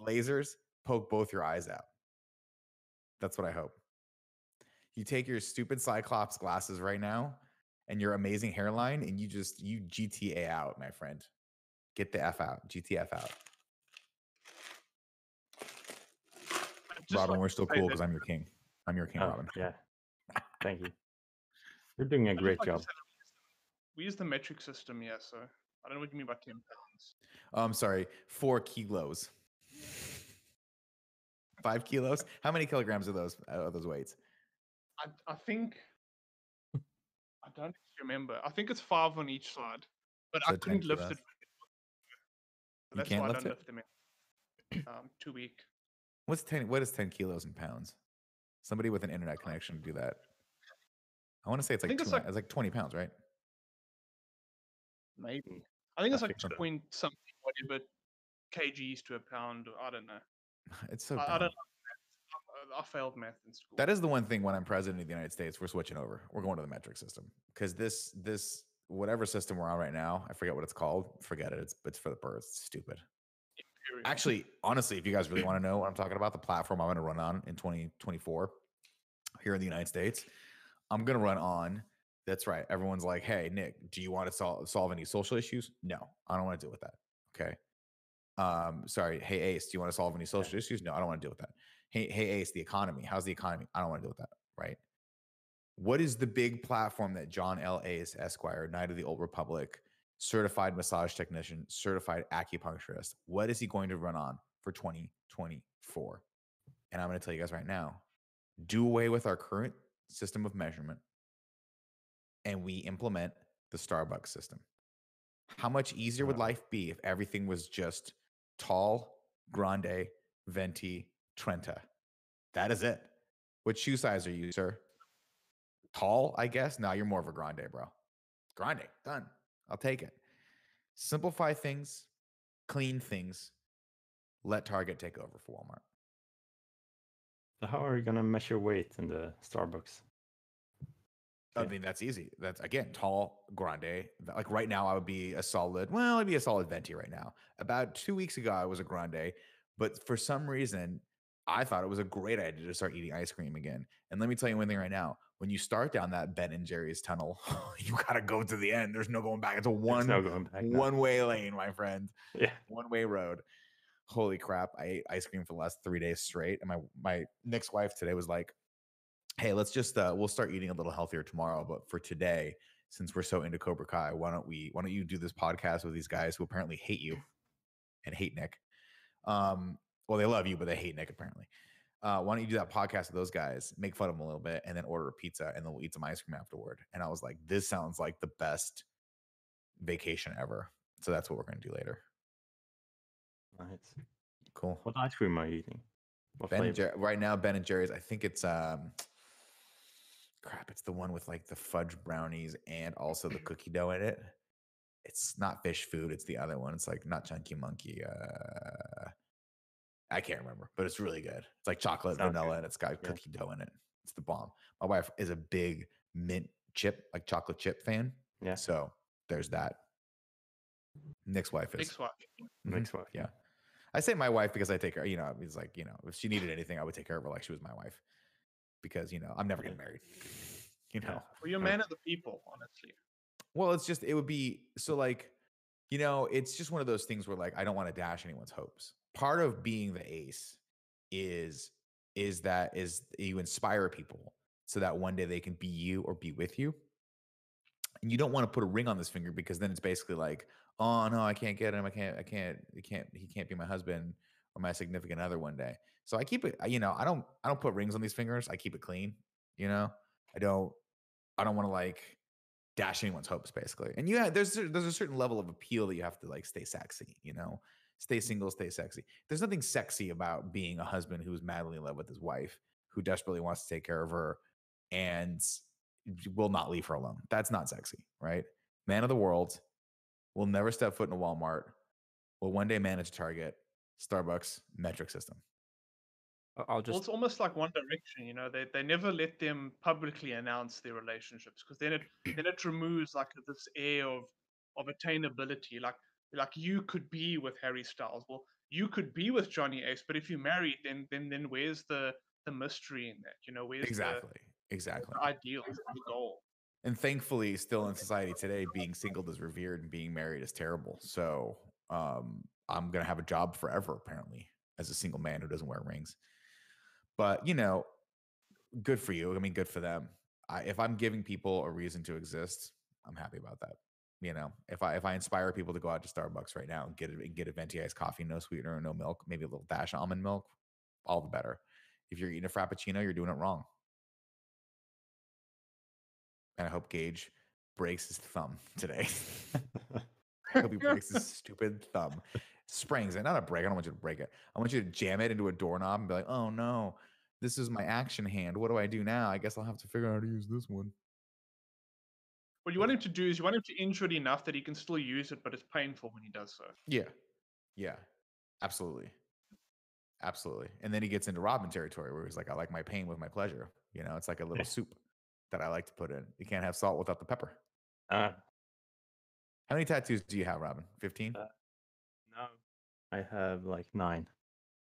lasers poke both your eyes out. That's what I hope. You take your stupid Cyclops glasses right now and your amazing hairline, and you just you GTA out, my friend. Get the F out, GTF out. Robin, like we're still cool because I'm your king. I'm your king, Oh, Robin. yeah. Thank you. You're doing a I'd just great like job. we use the- We use the metric system here, so I don't know what you mean by 10 pounds. Oh, I'm sorry, four kilos. Five kilos? How many kilograms are those uh, are those weights? I, I think I don't remember. I think it's five on each side, but So I couldn't lift kilos. it. You That's can't why lift I don't it? lift them in. Um, too weak. What's ten? What is ten kilos in pounds? Somebody with an internet connection to do that. I want to say it's like think two, it's like- it's like twenty pounds, right? Maybe. I think it's I like think so. point something, whatever kgs to a pound. Or I don't know. It's so. I, I don't. know maths. I, failed math in school. That is the one thing when I'm president of the United States, we're switching over. We're going to the metric system because this this whatever system we're on right now, I forget what it's called. Forget it. It's it's for the birds. It's stupid. Period. Actually, honestly, if you guys really want to know what I'm talking about, the platform I'm going to run on in 2024 here in the United States, I'm going to run on. That's right. Everyone's like, "Hey, Nick, do you want to solve solve any social issues?" No, I don't want to deal with that. Okay. Um, sorry. Hey, Ace, do you want to solve any social issues? No, I don't want to deal with that. Hey, hey, Ace, the economy. How's the economy? I don't want to deal with that. Right. What is the big platform that John L. Ace, Esquire, Knight of the Old Republic, certified massage technician, certified acupuncturist. What is he going to run on for 2024? And I'm going to tell you guys right now do away with our current system of measurement and we implement the Starbucks system. How much easier would life be if everything was just tall, grande, venti, Trenta? That is it. What shoe size are you, sir? Tall, I guess. Now you're more of a grande, bro. Grande, done. I'll take it. Simplify things, clean things. Let Target take over for Walmart. So how are you gonna measure weight in the Starbucks? I mean, that's easy. That's again tall, grande. Like right now, I would be a solid. Well, I'd be a solid venti right now. About two weeks ago, I was a grande, but for some reason, I thought it was a great idea to start eating ice cream again. And let me tell you one thing right now: when you start down that Ben and Jerry's tunnel, you gotta go to the end. There's no going back. It's a one no back. now. one way lane, my friend. Yeah. one way road. Holy crap! I ate ice cream for the last three days straight, and my my Nick's wife today was like, "Hey, let's just uh, we'll start eating a little healthier tomorrow, but for today, since we're so into Cobra Kai, why don't we why don't you do this podcast with these guys who apparently hate you and hate Nick? Um, well, they love you, but they hate Nick apparently. Uh, why don't you do that podcast with those guys, make fun of them a little bit, and then order a pizza, and then we'll eat some ice cream afterward. And I was like, this sounds like the best vacation ever. So that's what we're going to do later. Nice. Cool. What ice cream are you eating? What Ben flavor? Jer- right now, Ben and Jerry's. I think it's um, crap. It's the one with like the fudge brownies and also the cookie dough in it. It's not fish food. It's the other one. It's like not chunky monkey. Uh, I can't remember, but it's really good. It's like chocolate Sounds vanilla good. and it's got Yeah. cookie dough in it. It's the bomb. My wife is a big mint chip, like chocolate chip fan. Yeah. So there's that. Nick's wife is. Nick's wife. Mhm. Next wife. Yeah. I say my wife because I take her, you know, it's like, you know, if she needed anything, I would take care of her like she was my wife. Because, you know, I'm never getting married. You know. Yeah. Well, you're a man of the people, honestly. Well, it's just it would be so like, you know, it's just one of those things where like I don't want to dash anyone's hopes. Part of being the ace is is that is you inspire people so that one day they can be you or be with you. And you don't want to put a ring on this finger because then it's basically like, oh no, I can't get him. I can't, I can't, I can't, he can't be my husband or my significant other one day. So I keep it, you know, I don't, I don't put rings on these fingers. I keep it clean, you know. I don't, I don't want to like dash anyone's hopes basically. And yeah, there's cer- there's a certain level of appeal that you have to like stay sexy, you know. Stay single, stay sexy. There's nothing sexy about being a husband who's madly in love with his wife, who desperately wants to take care of her and will not leave her alone. That's not sexy, right? Man of the world will never step foot in a Walmart, will one day manage a Target, Starbucks, metric system. I- I'll Well, it's almost like One Direction, you know. They they never let them publicly announce their relationships because then it then it removes like this air of of attainability. Like like you could be with Harry Styles. Well, you could be with Johnny Ace, but if you're married, then then then where's the the mystery in that? You know, where's the- Exactly. the, Exactly. ideal, the goal? and thankfully still in society today being single is revered and being married is terrible so um i'm gonna have a job forever apparently as a single man who doesn't wear rings but you know good for you i mean good for them I, if i'm giving people a reason to exist i'm happy about that you know if i if i inspire people to go out to starbucks right now and get a get a venti iced coffee no sweetener no milk maybe a little dash almond milk all the better if you're eating a frappuccino you're doing it wrong and I hope Gage breaks his thumb today. I hope he breaks his stupid thumb. Springs it, not a break. I don't want you to break it. I want you to jam it into a doorknob and be like, oh no, this is my action hand. What do I do now? I guess I'll have to figure out how to use this one. What you want him to do is you want him to injure it enough that he can still use it, but it's painful when he does so. Yeah. Yeah. Absolutely. Absolutely. And then he gets into Robin territory where he's like, I like my pain with my pleasure. You know, it's like a little soup that I like to put in. You can't have salt without the pepper. Ah, How many tattoos do you have, Robin? 15? Uh, no. I have like nine.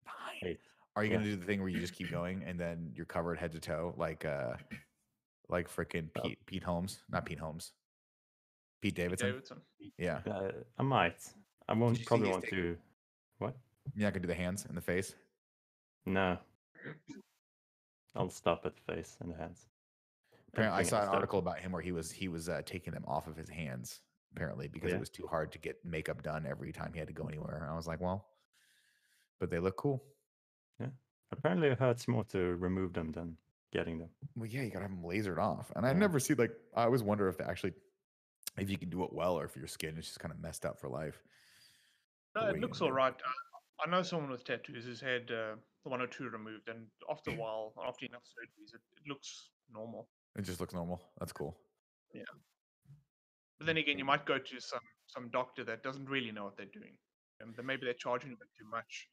Nine. Eight. Are you Yeah. gonna do the thing where you just keep going and then you're covered head to toe like uh like freaking Oh. Pete Pete Holmes? Not Pete Holmes. Pete Davidson. Davidson. Yeah. Uh, I might. I won't probably want taking- to. What? Yeah, I not gonna do the hands and the face. No. I'll stop at the face and the hands. Apparently, I saw an article about him where he was he was uh, taking them off of his hands apparently because Yeah. it was too hard to get makeup done every time he had to go anywhere. And I was like, well, but they look cool. Yeah. Apparently, it hurts more to remove them than getting them. Well, yeah, you gotta have them lasered off. And I Yeah. never see like I always wonder if they actually if you can do it well or if your skin is just kind of messed up for life. No, it looks all right. I, I know someone with tattoos who's had uh, one or two removed, and after a while, after enough surgeries, it, it looks normal. It just looks normal. That's cool. Yeah. But then again, you might go to some some doctor that doesn't really know what they're doing, and then maybe they're charging a bit too much,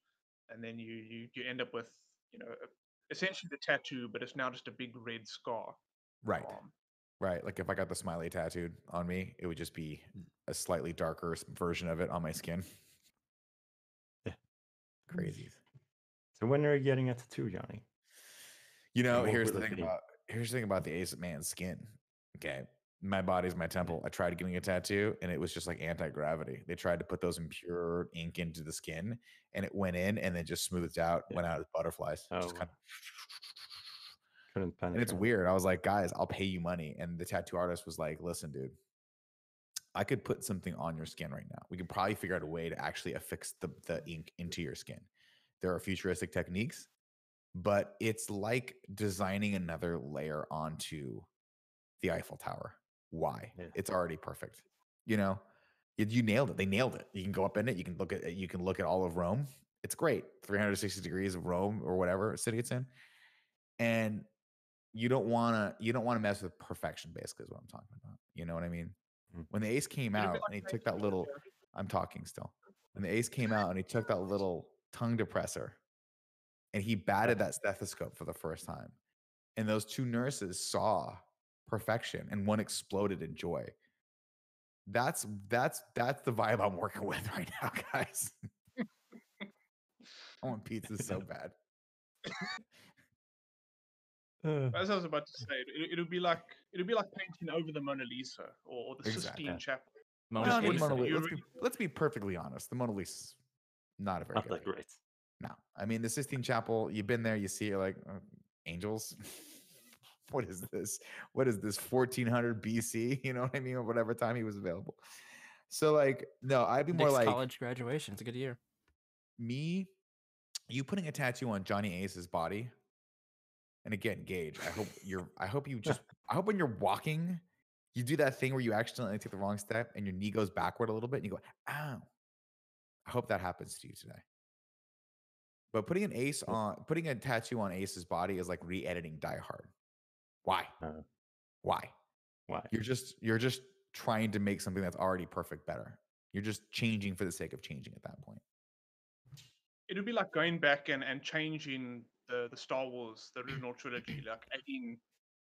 and then you you, you end up with you know a- essentially the tattoo, but it's now just a big red scar. Right. your arm. Right. Like if I got the smiley tattooed on me, it would just be a slightly darker version of it on my skin. Yeah. Crazy. So when are you getting a tattoo, Johnny? You know, here's the thing be? about here's the thing about the ace man's skin. Okay. My body's my temple. I tried getting a tattoo and it was just like anti-gravity. They tried to put those impure ink into the skin and it went in and then just smoothed out, Yeah. went out as butterflies. Oh, just kind of Couldn't and it's weird. I was like, guys, I'll pay you money. And the tattoo artist was like, listen, dude, I could put something on your skin right now. We could probably figure out a way to actually affix the, the ink into your skin. There are futuristic techniques, but it's like designing another layer onto the Eiffel Tower. Why? Yeah. It's already perfect. You know, you, you nailed it. They nailed it. You can go up in it. You can look at you can look at all of Rome. It's great. 360 degrees of Rome or whatever city it's in. And you don't want to you don't want to mess with perfection basically is what i'm talking about you know what i mean Mm. when the ace came Would it be out and he took that little i'm talking still when the ace came out and he took that little tongue depressor and he batted that stethoscope for the first time and those two nurses saw perfection and one exploded in joy That's that's that's the vibe I'm working with right now, guys. I want pizza so bad. Uh, As I was about to say, it, it'll be like it'll be like painting over the Mona Lisa or, or the Exactly. Sistine Chapel. Mona No, I Lisa. Mona Li- let's, be, let's be perfectly honest. The Mona Lisa's not a very not good that great. No, I mean the Sistine Chapel. You've been there. You see it like uh, angels. What is this? What is this? 1400 BC? You know what I mean? Or whatever time he was available. So like, no, I'd be more like college graduation. It's a good year. me. You putting a tattoo on Johnny Ace's body. And again, Gage, I hope you're. I hope you just. I hope when you're walking, you do that thing where you accidentally take the wrong step and your knee goes backward a little bit, and you go, "Ow!" I hope that happens to you today. But putting an ace on, putting a tattoo on Ace's body is like re-editing Die Hard. Why? Uh, Why? why? You're just you're just trying to make something that's already perfect better. You're just changing for the sake of changing at that point. It would be like going back and, and changing the, the Star Wars, the original trilogy, like adding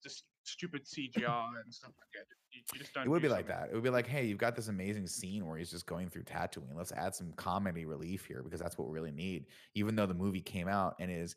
just stupid CGI and stuff like that. You, you just don't. It would do be like that. It would be like, hey, you've got this amazing scene where he's just going through Tatooine. Let's add some comedy relief here because that's what we really need. Even though the movie came out and is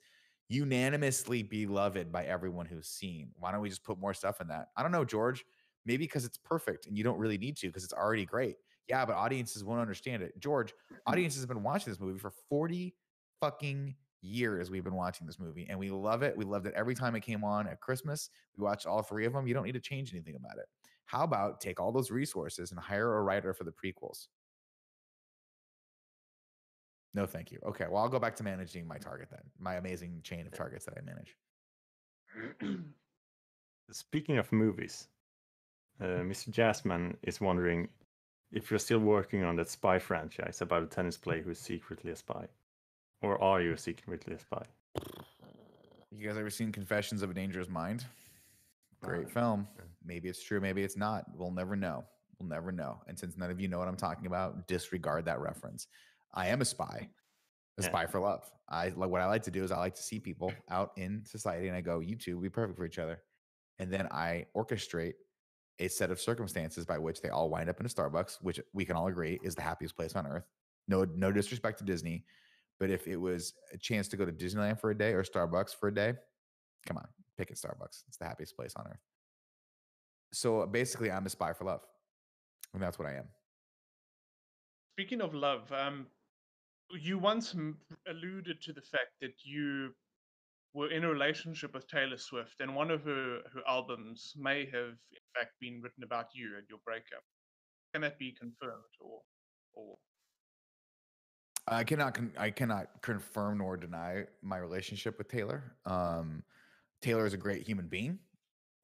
unanimously beloved by everyone who's seen. Why don't we just put more stuff in that? I don't know, George. Maybe because it's perfect and you don't really need to because it's already great. Yeah, but audiences won't understand it. George, mm. audiences have been watching this movie for 40 fucking years. We've been watching this movie and we love it. We loved it every time it came on at Christmas. We watched all three of them. You don't need to change anything about it. How about take all those resources and hire a writer for the prequels? No, thank you. Okay, well, I'll go back to managing my target then, my amazing chain of targets that I manage. Speaking of movies, uh, Mr. Jasmine is wondering if you're still working on that spy franchise about a tennis player who's secretly a spy, or are you secretly a spy? You guys ever seen Confessions of a Dangerous Mind? Great Uh, film. yeah. Maybe it's true, maybe it's not. We'll never know. We'll never know. And since none of you know what I'm talking about, disregard that reference. I am a spy, a Yeah. spy for love. I like what I like to do is I like to see people out in society and I go, you two be perfect for each other. And then I orchestrate a set of circumstances by which they all wind up in a Starbucks, which we can all agree is the happiest place on earth. No, no disrespect to Disney, but if it was a chance to go to Disneyland for a day or Starbucks for a day, come on, pick it Starbucks. It's the happiest place on earth. So basically, I'm a spy for love. And that's what I am. Speaking of love, um, you once alluded to the fact that you were in a relationship with Taylor Swift, and one of her, her albums may have, in fact, been written about you and your breakup. Can that be confirmed, or, or I cannot con- I cannot confirm nor deny my relationship with Taylor. Um, Taylor is a great human being,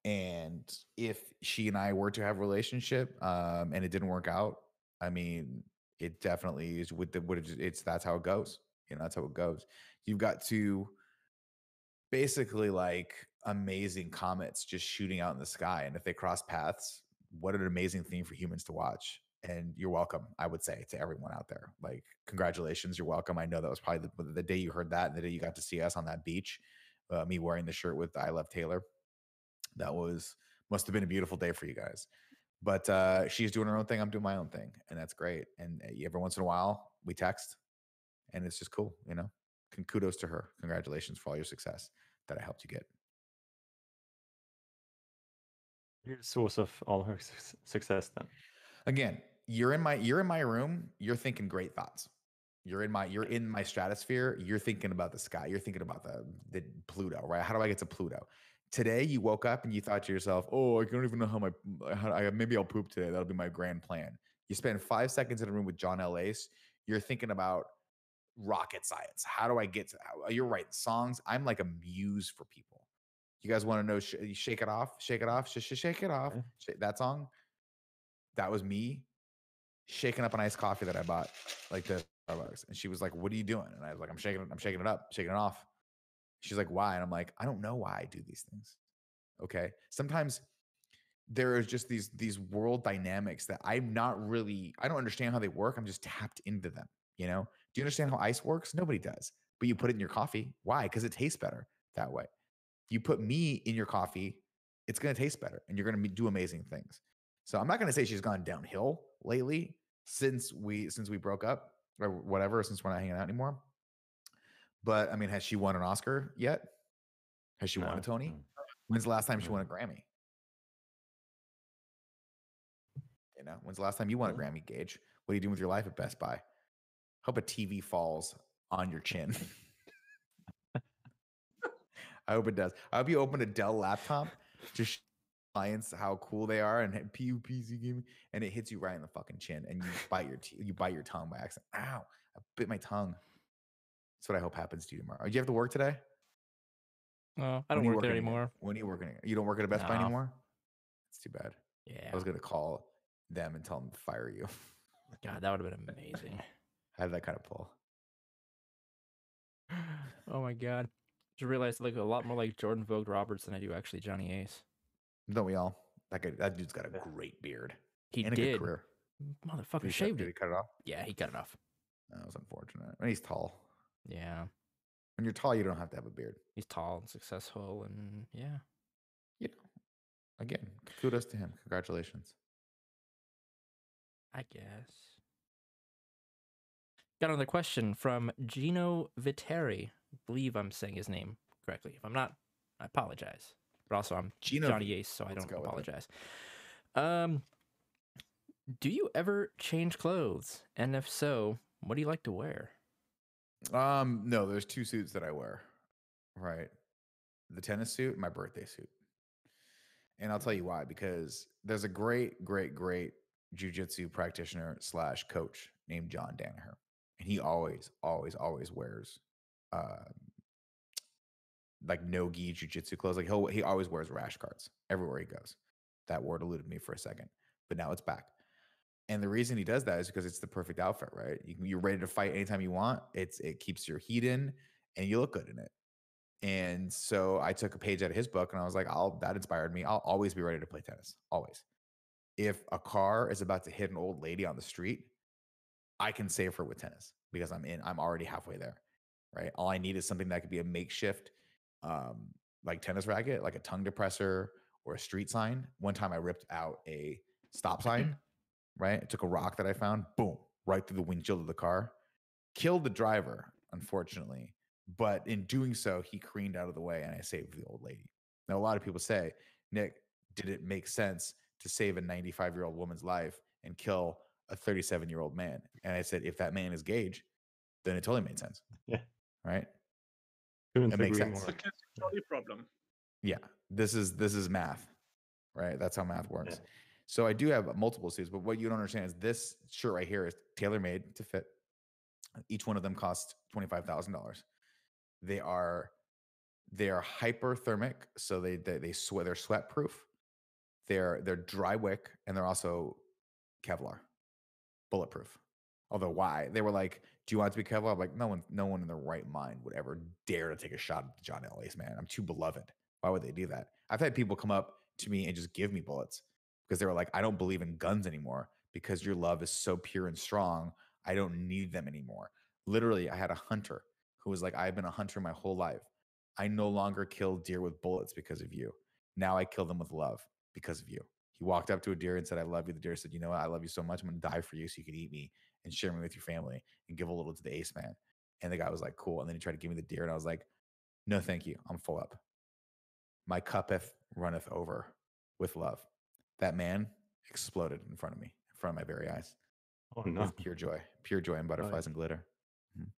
and if she and I were to have a relationship um, and it didn't work out, I mean, it definitely is. With the what it, it's that's how it goes. You know, that's how it goes. You've got two basically like amazing comets just shooting out in the sky, and if they cross paths, what an amazing thing for humans to watch and you're welcome i would say to everyone out there like congratulations you're welcome i know that was probably the, the day you heard that and the day you got to see us on that beach uh, me wearing the shirt with i love taylor that was must have been a beautiful day for you guys but uh she's doing her own thing i'm doing my own thing and that's great and uh, every once in a while we text and it's just cool you know? Con- kudos to her congratulations for all your success that i helped you get. You're the source of all her suc- success then. again you're in my you're in my room you're thinking great thoughts. You're in my you're in my stratosphere you're thinking about the sky you're thinking about the the pluto right? How do i get to pluto today you woke up and you thought to yourself oh i don't even know how my uh, how I, maybe i'll poop today. That'll be my grand plan. You spend five seconds in a room with john l. Ace you're thinking about rocket science. How do i get to you're writing songs. I'm like a muse for people. You guys want to know sh- uh, shake it off? Shake it off? Sh- sh- shake it off. Sh- that song? That was me shaking up an iced coffee that I bought, like the Starbucks. And she was like, "What are you doing?" And I was like, "I'm shaking it. I'm shaking it up, shaking it off." She's like, "Why?" And I'm like, "I don't know why I do these things." Okay. Sometimes there is just these these world dynamics that I'm not really. I don't understand how they work. I'm just tapped into them. You know? Do you understand how ice works? Nobody does. But you put it in your coffee. Why? Because it tastes better that way. You put me in your coffee, it's going to taste better, and you're going to do amazing things. So I'm not gonna say she's gone downhill lately since we since we broke up or whatever, since we're not hanging out anymore. But I mean, has she won an Oscar yet? Has she won a Tony? no. When's the last time she won a Grammy? You know, when's the last time you won a Grammy, Gage? What are you doing with your life at Best Buy? Hope a TV falls on your chin. I hope it does. I hope you open a Dell laptop to show clients how cool they are and PUPC gaming, and it hits you right in the fucking chin, and you bite your te- you bite your tongue by accident. Ow! I bit my tongue. That's what I hope happens to you tomorrow. Oh, do you have to work today? Oh, I don't you work there again? anymore. When are you working? You don't work at a Best Buy anymore. It's too bad. Yeah. I was gonna call them and tell them to fire you. God, that would have been amazing. I had that kind of pull. oh my god. Just realized I look a lot more like Jordan Vogt Roberts than I do actually Johnny Ace. Don't we all? That guy, that dude's got a great beard He and a did. good career. Motherfucker Did cut- shaved Did it. he cut it off? Yeah, he cut it off. That was unfortunate. And he's tall. Yeah. When you're tall, you don't have to have a beard. He's tall and successful and yeah. You know, again, kudos to him. Congratulations. I guess. Got another question from Gino Viteri. believe I'm saying his name correctly. If I'm not, I apologize. But also, I'm Gino, Johnny Ace, so I don't go with it. apologize. Um, do you ever change clothes? And if so, what do you like to wear? Um, no, there's two suits that I wear. Right. The tennis suit, my birthday suit. And I'll tell you why, because there's a great, great, great jujitsu practitioner slash coach named John Danaher. And he always, always, always wears uh like no gi jujitsu clothes. Like he'll he always wears rash guards everywhere he goes. That word eluded me for a second, but now it's back. And the reason he does that is because it's the perfect outfit, right? You, you're ready to fight anytime you want. It's it keeps your heat in, and you look good in it. And so I took a page out of his book, and I was like, "I'll." That inspired me. I'll always be ready to play tennis. Always. If a car is about to hit an old lady on the street, I can save her with tennis because I'm in. I'm already halfway there, right? All I need is something that could be a makeshift, um, like tennis racket, like a tongue depressor or a street sign. One time I ripped out a stop sign, right? I took a rock that I found, boom, right through the windshield of the car, killed the driver, unfortunately. But in doing so, he careened out of the way and I saved the old lady. Now, a lot of people say, Nick, did it make sense to save a 95 year old woman's life and kill a 37 year old man? And I said, if that man is Gage, then it totally made sense. Yeah. Right. Couldn't It makes sense. More. a kids trolley problem. Yeah. This is this is math. Right. That's how math works. So I do have multiple suits, but what you don't understand is this shirt right here is tailor made to fit. Each one of them costs twenty five thousand dollars. They are they are hyperthermic, so they they, they sweat they're sweat proof. They're they're dry wick and they're also Kevlar, bulletproof. Although why they were like, do you want to be Kevlar? I'm like, no one no one in their right mind would ever dare to take a shot at John. Ace, man. I'm too beloved. Why would they do that? I've had people come up to me and just give me bullets because they were like, I don't believe in guns anymore because your love is so pure and strong. I don't need them anymore. Literally, I had a hunter who was like, I've been a hunter my whole life. I no longer kill deer with bullets because of you. Now I kill them with love because of you. He walked up to a deer and said, I love you. The deer said, You know what? I love you so much. I'm going to die for you so you can eat me and share me with your family and give a little to the ace man. And the guy was like, Cool. And then he tried to give me the deer. And I was like, No, thank you. I'm full up. My cuppeth runneth over with love. That man exploded in front of me, in front of my very eyes Oh no. with pure joy, pure joy and butterflies and glitter. Mhm.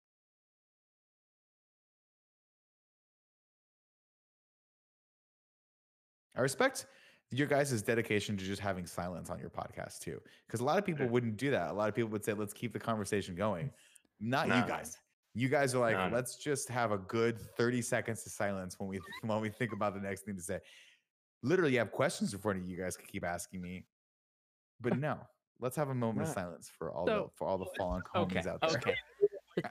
I respect your guys' dedication to just having silence on your podcast too, because a lot of people Yeah. wouldn't do that. A lot of people would say, "Let's keep the conversation going." Not No, you guys. You guys are like, No. "Let's just have a good thirty seconds of silence when we when we think about the next thing to say." Literally, you have questions in front of you. Guys could keep asking me, but no. Let's have a moment of silence for all So- the for all the fallen Okay. out there. Okay.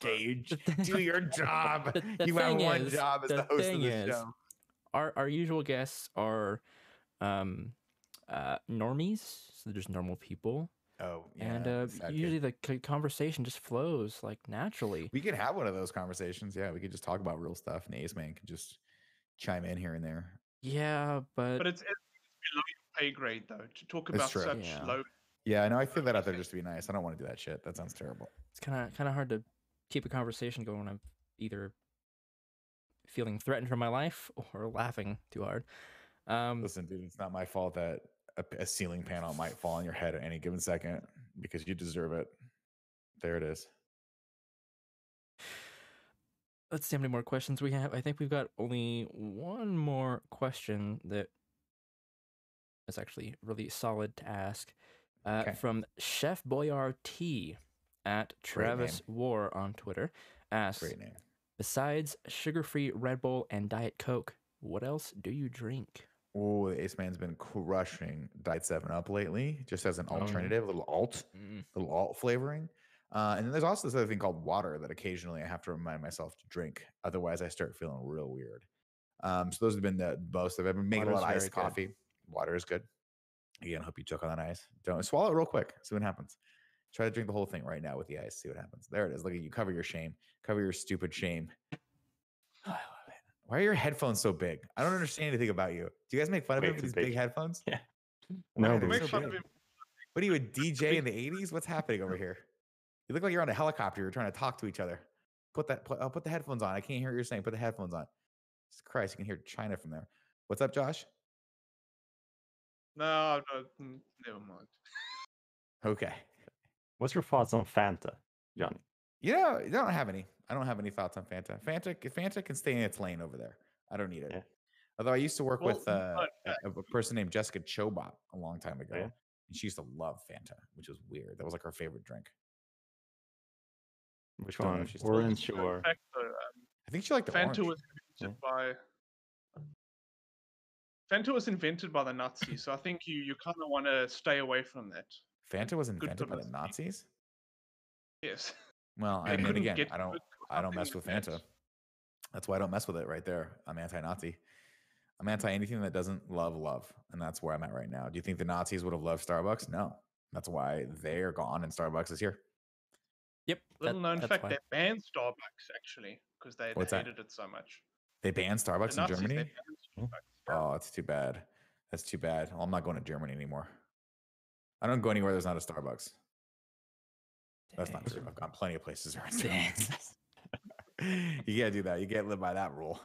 Gage, do your job. the- the you have thing one is- job as the, the host of the is, show. our our usual guests are um uh normies so they're just normal people Oh, yeah. and uh usually the conversation just flows like naturally we could have one of those conversations. Yeah, we could just talk about real stuff, and Ace Man could just chime in here and there. Yeah but, But it's, it's below your pay grade though to talk about true. such Yeah. low. Yeah, I know. I threw that out there just to be nice. I don't want to do that shit. That sounds terrible. It's kind of kind of hard to keep a conversation going when I'm either feeling threatened for my life or laughing too hard. Um, Listen, dude, it's not my fault that a, a ceiling panel might fall on your head at any given second because you deserve it. There it is. Let's see how many more questions we have. I think we've got only one more question that is actually really solid to ask. Uh, Okay. From Chef Boyar T at Travis War on Twitter asks, besides sugar-free Red Bull and Diet Coke, what else do you drink? Oh, the Ace Man's been crushing Diet 7 Up lately, just as an Oh, alternative, a little alt, Mm, little alt flavoring. Uh, and then there's also this other thing called water that occasionally I have to remind myself to drink. Otherwise, I start feeling real weird. Um, so those have been the most. I've been making a lot of iced very good. coffee. Water is good. Again, hope you choke on that ice. Don't swallow it real quick. See what happens. Try to drink the whole thing right now with the ice. See what happens. There it is. Look at you. Cover your shame. Cover your stupid shame. I love it. Why are your headphones so big? I don't understand anything about you. Do you guys make fun of Way him for these big big. headphones? No, Why? but Make so fun of him. What are you, a DJ in the 80s? What's happening over here? You look like you're on a helicopter. You're trying to talk to each other. Put that, put, oh, put the headphones on. I can't hear what you're saying. Put the headphones on. Jesus Christ, you can hear China from there. What's up, Josh? No, no, never mind. Okay. what's your thoughts on Fanta, Johnny? You know, I don't have any. I don't have any thoughts on Fanta. Fanta, Fanta can stay in its lane over there. I don't need it. Yeah. Although I used to work Well, with uh, a, a person named Jessica Chobot a long time ago, yeah? and she used to love Fanta, which was weird. That was like her favorite drink. Which Don't know one? if she's still Orange Fun or fact, though, um, I think she liked the Fanta orange. was invented by Fanta was invented by the Nazis, so I think you you kind of want to stay away from that. Fanta was invented by the publicity. Nazis. Yes. Well, I mean, couldn't again, I don't, I don't mess with with Fanta. that. That's why I don't mess with it right there. I'm anti-Nazi. I'm anti anything that doesn't love love, and that's where I'm at right now. Do you think the Nazis would have loved Starbucks? No. That's why they are gone and Starbucks is here. Yep. that- Little known fact, why. they banned Starbucks actually because they, that? hated it so much. They banned The Starbucks in Germany. Starbucks. Oh, it's too bad. That's too bad. Well, I'm not going to Germany anymore. I don't go anywhere there's not a Starbucks. That's not true. I've gone plenty of places around you can't do that. You can't live by that rule.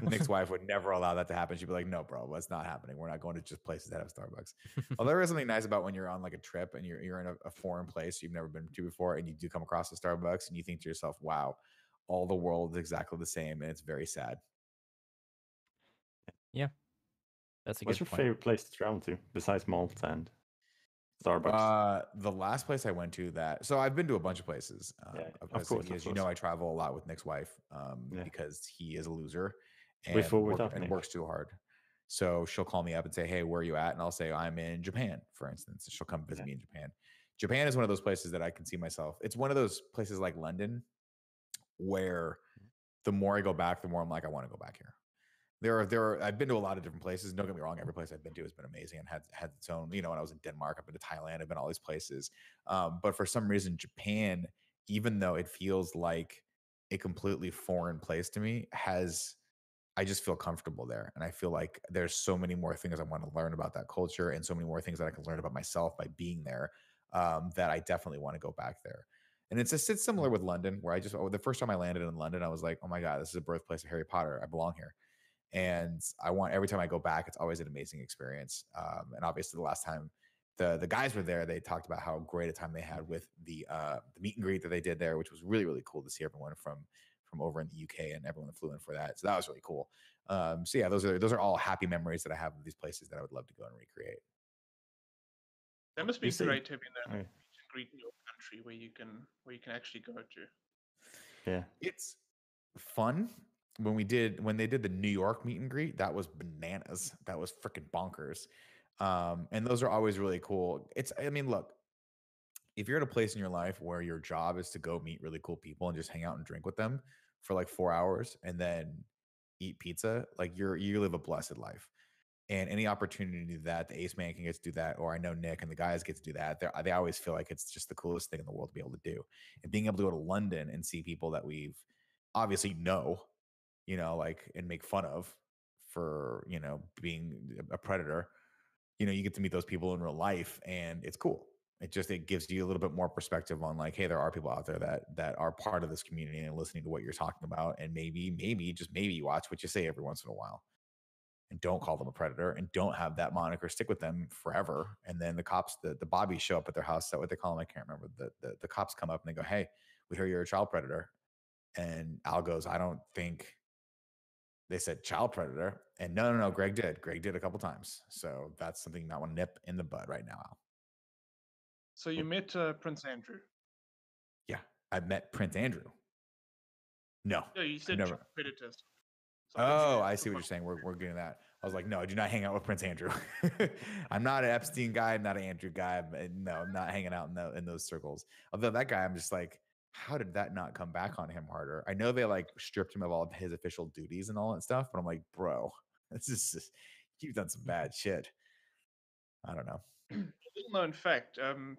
Nick's wife would never allow that to happen. She'd be like, "No, bro, that's not happening. We're not going to just places that have Starbucks." Although there is something nice about when you're on like a trip and you're you're in a, a foreign place you've never been to before, and you do come across a Starbucks, and you think to yourself, "Wow, all the world is exactly the same," and it's very sad. Yeah, that's a What's good your point. favorite place to travel to besides Malta and Starbucks? Uh, the last place I went to that, so I've been to a bunch of places. Uh, Yeah, of of course, course, of as you know. I travel a lot with Nick's wife um, Yeah. because he is a loser and, work- and works too hard. So she'll call me up and say, "Hey, where are you at?" And I'll say, "I'm in Japan," for instance. She'll come visit me in Japan. Japan is one of those places that I can see myself. It's one of those places like London, where the more I go back, the more I'm like, I want to go back here. There are there are I've been to a lot of different places. Don't get me wrong, every place I've been to has been amazing and had had its own, you know, when I was in Denmark, I've been to Thailand, I've been all these places. Um, but for some reason, Japan, even though it feels like a completely foreign place to me, has I just feel comfortable there. And I feel like there's so many more things I want to learn about that culture and so many more things that I can learn about myself by being there um, that I definitely want to go back there. And it's just it's similar with London, where I just oh, the first time I landed in London, I was like, oh my god, this is a birthplace of Harry Potter. I belong here, and I want every time I go back, it's always an amazing experience. Um, and obviously, the last time the the guys were there, they talked about how great a time they had with the uh, the meet and greet that they did there, which was really really cool to see everyone from from over in the UK and everyone flew in for that. So that was really cool. Um, so yeah, those are those are all happy memories that I have of these places that I would love to go and recreate. That must be You see- great having that Oh, meet and greet in your country where you can where you can actually go to. yeah. It's fun when we did when they did the New York meet and greet. That was bananas. That was freaking bonkers. Um, and those are always really cool. It's I mean, look, if you're at a place in your life where your job is to go meet really cool people and just hang out and drink with them for like four hours and then eat pizza, like you're you live a blessed life. And any opportunity that the ace man can get to do that, or I know Nick and the guys get to do that, they they always feel like it's just the coolest thing in the world to be able to do. And being able to go to London and see people that we've obviously know, you know, like and make fun of for you know being a predator. you know, you get to meet those people in real life and it's cool. It just it gives you a little bit more perspective on like, hey, there are people out there that that are part of this community and listening to what you're talking about. And maybe, maybe, just maybe watch what you say every once in a while. And don't call them a predator and don't have that moniker stick with them forever. And then the cops, the, the bobbies show up at their house. That what they call them? I can't remember. The, the the cops come up and they go, Hey, we hear you're a child predator. And Al goes, I don't think they said child predator. And no, no, no, Greg did. Greg did a couple times. So that's something you might want to nip in the bud right now, Al. So you met uh, Prince Andrew. Yeah. I met Prince Andrew. No. Yeah, you said never- predators. So Oh, I see what you're saying. We're, we're getting that. I was like, no, I do not hang out with Prince Andrew. I'm not an Epstein guy. I'm not an Andrew guy. but No, I'm not hanging out in, the, in those circles. Although that guy, I'm just like, how did that not come back on him harder? I know they like stripped him of all of his official duties and all that stuff, but I'm like, bro, this is just, you've done some bad shit. I don't know. little known fact, um,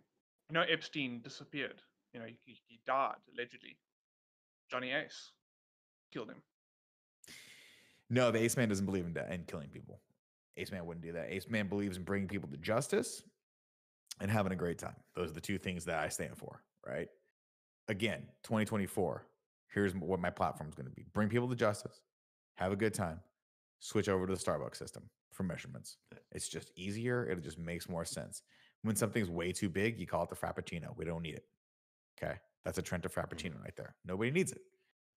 you know, Epstein disappeared. You know, he, he died allegedly. Johnny Ace killed him. No, the Ace Man doesn't believe in, de- in killing people. Ace Man wouldn't do that. Ace Man believes in bringing people to justice and having a great time. Those are the two things that I stand for, right? Again, 2024, here's what my platform is going to be bring people to justice, have a good time, switch over to the Starbucks system for measurements. It's just easier. It just makes more sense. When something's way too big, you call it the Frappuccino. We don't need it. Okay. That's a Trenta Frappuccino right there. Nobody needs it.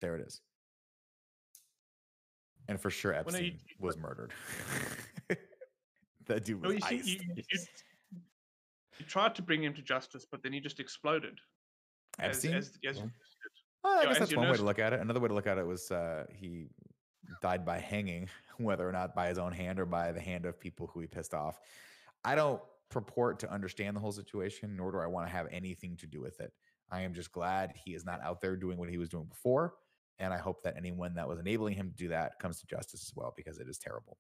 There it is. And for sure, no, you- Epstein you- was murdered. that dude was you, iced. you, you, you, tried to bring him to justice, but then he just exploded. Epstein? as, as Yeah. Well, I guess as that's one way to look at it. Another way to look at it was uh, he died by hanging, whether or not by his own hand or by the hand of people who he pissed off. I don't purport to understand the whole situation, nor do I want to have anything to do with it. I am just glad he is not out there doing what he was doing before. And I hope that anyone that was enabling him to do that comes to justice as well, because it is terrible.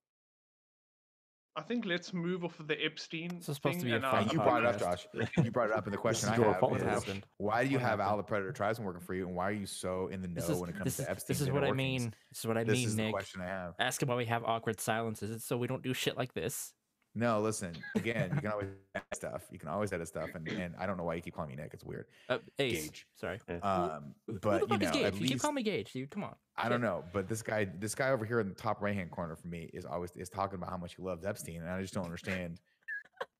I think let's move off of the Epstein. This is supposed to be a uh, fun And you brought it up. Josh. You brought it up, and the question I have is, why do you have Al the Predator Tribesman working for you, and why are you so in the know is when it comes this to Epstein? this is what I mean. This is what I This mean, is the Nick. question I have. Ask him why we have awkward silences. It's so we don't do shit like this. No, listen. Again, you can always edit stuff. You can always edit stuff, and, and I don't know why you keep calling me Nick. It's weird. Uh, Ace. Gage. Sorry. Um, Who- Who but the fuck you is know, Gage? at You keep least calling me Gage, dude. Come on. I don't know. But this guy, this guy over here in the top right hand corner for me is always is talking about how much he loves Epstein, and I just don't understand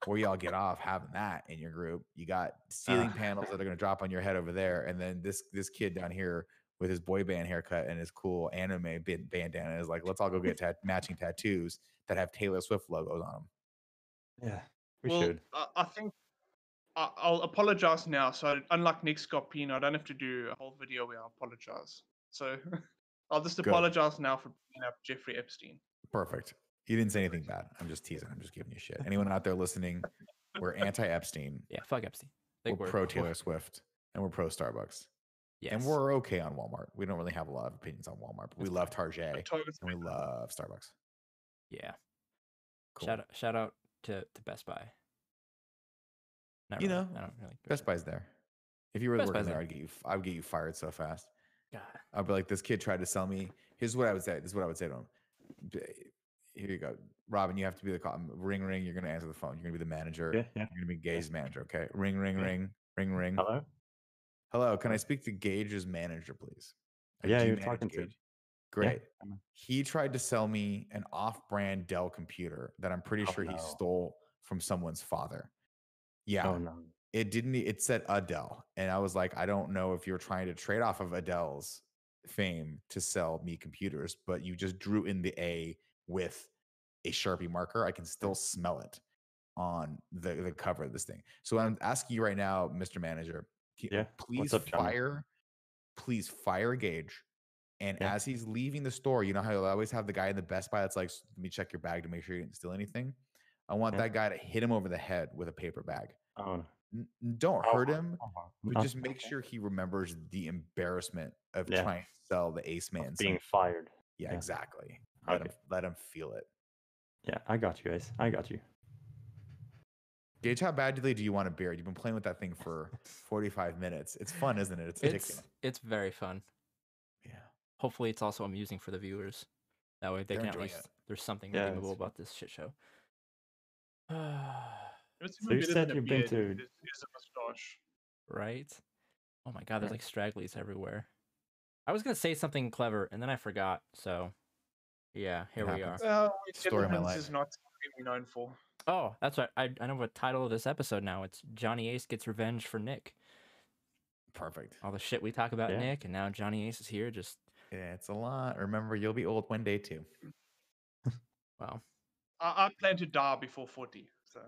where y'all get off having that in your group. You got ceiling Ah. panels that are going to drop on your head over there, and then this this kid down here with his boy band haircut and his cool anime bandana is like, let's all go get tat- matching tattoos that have Taylor Swift logos on them. Yeah, we well, should. I, I think I, I'll apologize now. So unlike Nick Scarpino, I don't have to do a whole video where I apologize. So I'll just Good. apologize now for bringing up Jeffrey Epstein. Perfect. You didn't say anything bad. I'm just teasing. I'm just giving you shit. Anyone out there listening, we're anti Epstein. Yeah, fuck Epstein. We're Big word. pro Taylor Swift, and we're pro Starbucks. Yes. And we're okay on Walmart. We don't really have a lot of opinions on Walmart, but we love Target But and we love Starbucks. yeah. Cool. Shout out, shout out to, to Best Buy. Not You really. know, I don't really. go Best. Buy's there. If you were Best working Buy's there, there. I'd get you. I would get you fired so fast. God. I'd be like, this kid tried to sell me. Here's what I would say. This is what I would say to him. Here you go, Robin. You have to be the call. Um, ring, ring. You're gonna answer the phone. You're gonna be the manager. Yeah, yeah. You're gonna be Gage's manager. Okay. Ring, ring, Yeah. ring, ring, ring. Hello. Hello. Can I speak to Gage's manager, please? Yeah, do you you're manage talking to. Great. Know. He tried to sell me an off-brand Dell computer that I'm pretty Oh, sure he stole from someone's father. Yeah, Oh no. it didn't. It said Adele, and I was like, I don't know if you're trying to trade off of Adele's fame to sell me computers, but you just drew in the A with a Sharpie marker. I can still smell it on the the cover of this thing. So I'm asking you right now, Mr. Manager, Yeah, please up, fire, please fire Gage. And Yeah. as he's leaving the store, you know how you'll always have the guy in the Best Buy that's like, let me check your bag to make sure you didn't steal anything. I want Yeah. that guy to hit him over the head with a paper bag. Oh. N- n- don't Oh, hurt uh-huh. him, oh, but uh-huh. just make sure he remembers the embarrassment of Yeah. trying to sell the Ace of Man. being some- fired. yeah, yeah. exactly. Let him let him feel it. Yeah, I got you guys. I got you. Gage, how badly do you want a beard? You've been playing with that thing for 45 minutes. It's fun, isn't it? It's addicting. It's it's very fun. Yeah. Hopefully, it's also amusing for the viewers. That way, they They're can at least it. there's something Yeah, redeemable it's- about this shit show. It's So even you said you've been to- is, is a mustache. right? Oh my god, there's like stragglies everywhere. I was gonna say something clever and then I forgot. So, yeah, here we are. happens. Well, Story of my life. is not known for. Oh, that's right. I I know what title of this episode now. It's Johnny Ace gets revenge for Nick. Perfect. All the shit we talk about Yeah. Nick, and now Johnny Ace is here. Just Yeah, it's a lot. Remember, you'll be old one day too. wow. I, I plan to die before 40. So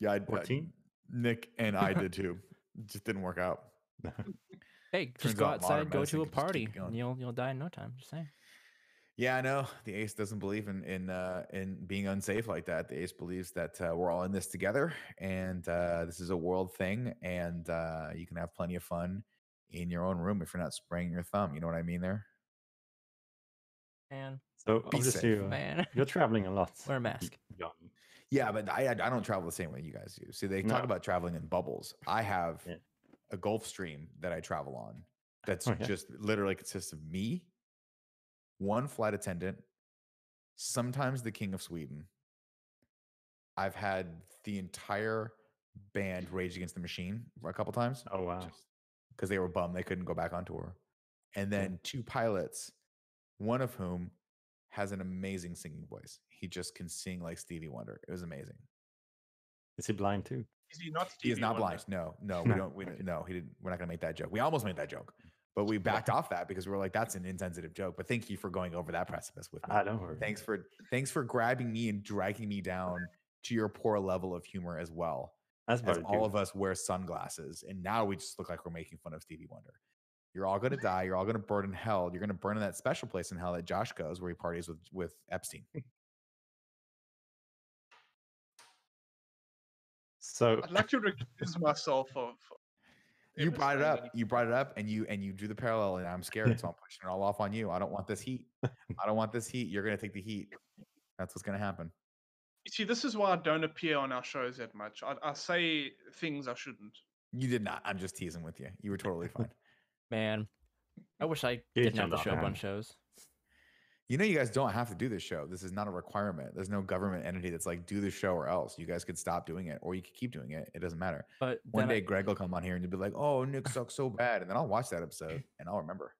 Yeah, I, 14? Nick and I did too. Just didn't work out. Hey, Turns just go out outside, go to a can just keep party, and you'll you'll die in no time. Just saying. Yeah, I know. The ace doesn't believe in in uh, in being unsafe like that. The ace believes that uh, we're all in this together, and uh, this is a world thing, and uh, you can have plenty of fun in your own room if you're not spraying your thumb. You know what I mean? There. Man, So Be obviously safe. uh, man, you're traveling a lot. wear a mask. Yeah, but I I I don't travel the same way you guys do. See, they talk No. about traveling in bubbles. I have Yeah. a Gulfstream that I travel on. That's Oh, yeah. just literally consists of me, one flight attendant, sometimes the King of Sweden. I've had the entire band Rage Against the Machine a couple times Oh wow. because they were bummed they couldn't go back on tour. And then two pilots, one of whom has an amazing singing voice. He just can sing like Stevie Wonder. It was amazing. Is he blind too? is he not? He is not Wonder? blind. No, no, we don't. We no, he didn't. We're not gonna make that joke. We almost made that joke, but we backed off that because we were like, "That's an insensitive joke." But thank you for going over that precipice with me. I don't worry. Thanks for thanks for grabbing me and dragging me down to your poor level of humor as well. That's As about all of us wear sunglasses, and now we just look like we're making fun of Stevie Wonder. You're all gonna die. You're all gonna burn in hell. You're gonna burn in that special place in hell that Josh goes, where he parties with with Epstein. So I'd like to recuse myself of. You brought it up. You brought it up, and you and you drew the parallel, and I'm scared, so I'm pushing it all off on you. I don't want this heat. I don't want this heat. You're gonna take the heat. That's what's gonna happen. You see, this is why I don't appear on our shows that much. I, I say things I shouldn't. You did not. I'm just teasing with you. You were totally fine. Man, I wish I You didn't have to show up on shows. You know, you guys don't have to do this show. This is not a requirement. There's no government entity that's like, do the show or else. You guys could stop doing it, or you could keep doing it. It doesn't matter. But One then I- day, Greg will come on here and you'll be like, "Oh, Nick sucks so bad," and then I'll watch that episode and I'll remember.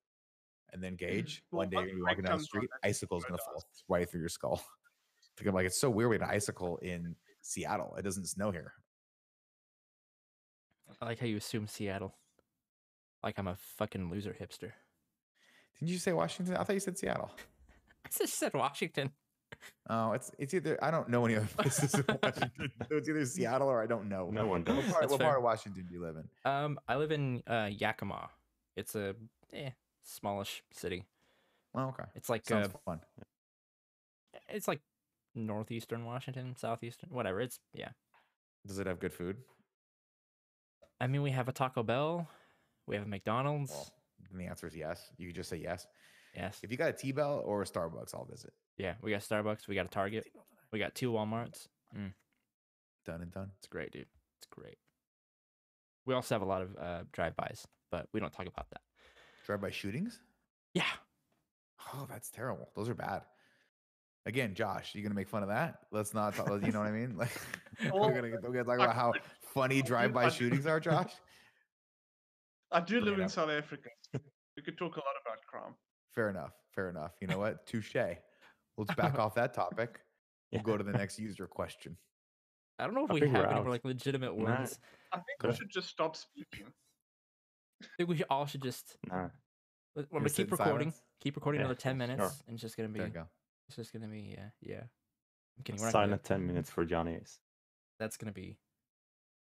And then Gage, Well, one day you're gonna be Greg walking down the street, that's icicle's when gonna fall right through your skull. Think I'm like, it's so weird we had an icicle in Seattle. It doesn't snow here. I like how you assume Seattle. Like I'm a fucking loser hipster. Didn't you say Washington? I thought you said Seattle. I just said Washington. Oh, it's it's either I don't know any other places in Washington. So it's either Seattle or I don't know. No one What does. part, That's what fair. part of Washington do you live in? Um, I live in uh, Yakima. It's a eh, smallish city. Oh, okay. It's like Sounds uh, fun. it's like northeastern Washington, southeastern, whatever. It's yeah. Does it have good food? I mean, we have a Taco Bell, we have a McDonald's. Well, then the answer is yes. You could just say yes. yes, If you got a T Bell or a Starbucks, I'll visit. yeah, we got Starbucks, we got a Target, we got two WalMarts. Mm, Done and done. it's great, dude. It's great. We also have a lot of uh, drive-bys, but we don't talk about that. Drive by shootings? Yeah, Oh, that's terrible. Those are bad. Again, Josh, you gonna make fun of that? Let's not. Talk, you know what I mean? Like Well, we're gonna we're gonna talk about how funny drive-by shootings are, Josh. I do Bring live it in. South Africa. We could talk a lot about crime. Fair enough. Fair enough. You know what? Touche. Let's back off that topic. We'll go to the next user question. I don't know if I we have any out. like legitimate Nah. ones. I think Cool. I should just stop speaking. I think we should, all should just. Nah. I'm Gonna gonna keep recording. silence? Keep recording Yeah, another ten sure. minutes, and it's just gonna be. There you go. It's just gonna be yeah, yeah. I'm kidding. We're not gonna do Silent ten minutes for Johnny's. That's gonna be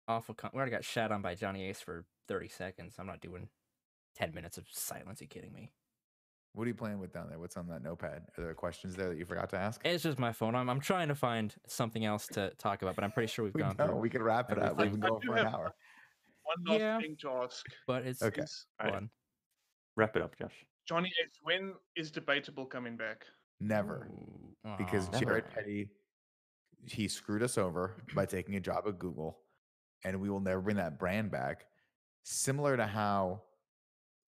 awful. Con- we already got shat on by Johnny Ace for 30 seconds. I'm not doing 10 minutes of silence. Are you kidding me? What are you playing with down there? What's on that notepad? Are there questions there that you forgot to ask? It's just my phone. I'm, I'm trying to find something else to talk about, but I'm pretty sure we've We gone know, through. we can wrap it up. We've been going for an hour. One last Yeah. thing to ask. But it's Okay. is Alright. fun. Wrap it up, Josh. Johnny Ace, when is debatable coming back? Never. Ooh, because aw. Jared Petty he screwed us over by taking a job at Google, and we will never bring that brand back. Similar to how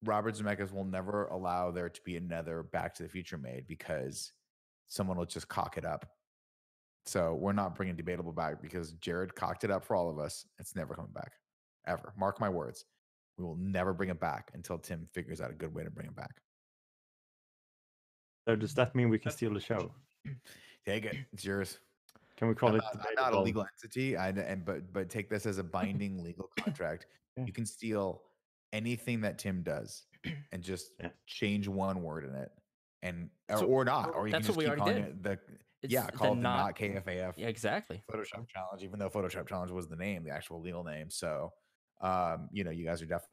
Robert Zemeckis will never allow there to be another Back to the Future made because someone will just cock it up So we're not bringing debatable back because Jared cocked it up for all of us. It's never coming back, ever. Mark my words. We will never bring it back until Tim figures out a good way to bring it back. So does that mean we can steal the show? Take it. It's yours. Can we call I'm it not, I'm not a legal entity. I and but but take this as a binding legal contract. Yeah. You can steal anything that Tim does and just Yeah. change one word in it, and or, So- or not, or you that's can just what keep already calling it the It's yeah, the call it the not- not KFAF Yeah, exactly. Photoshop challenge, even though Photoshop challenge was the name, the actual legal name. So, um, you know, you guys are definitely.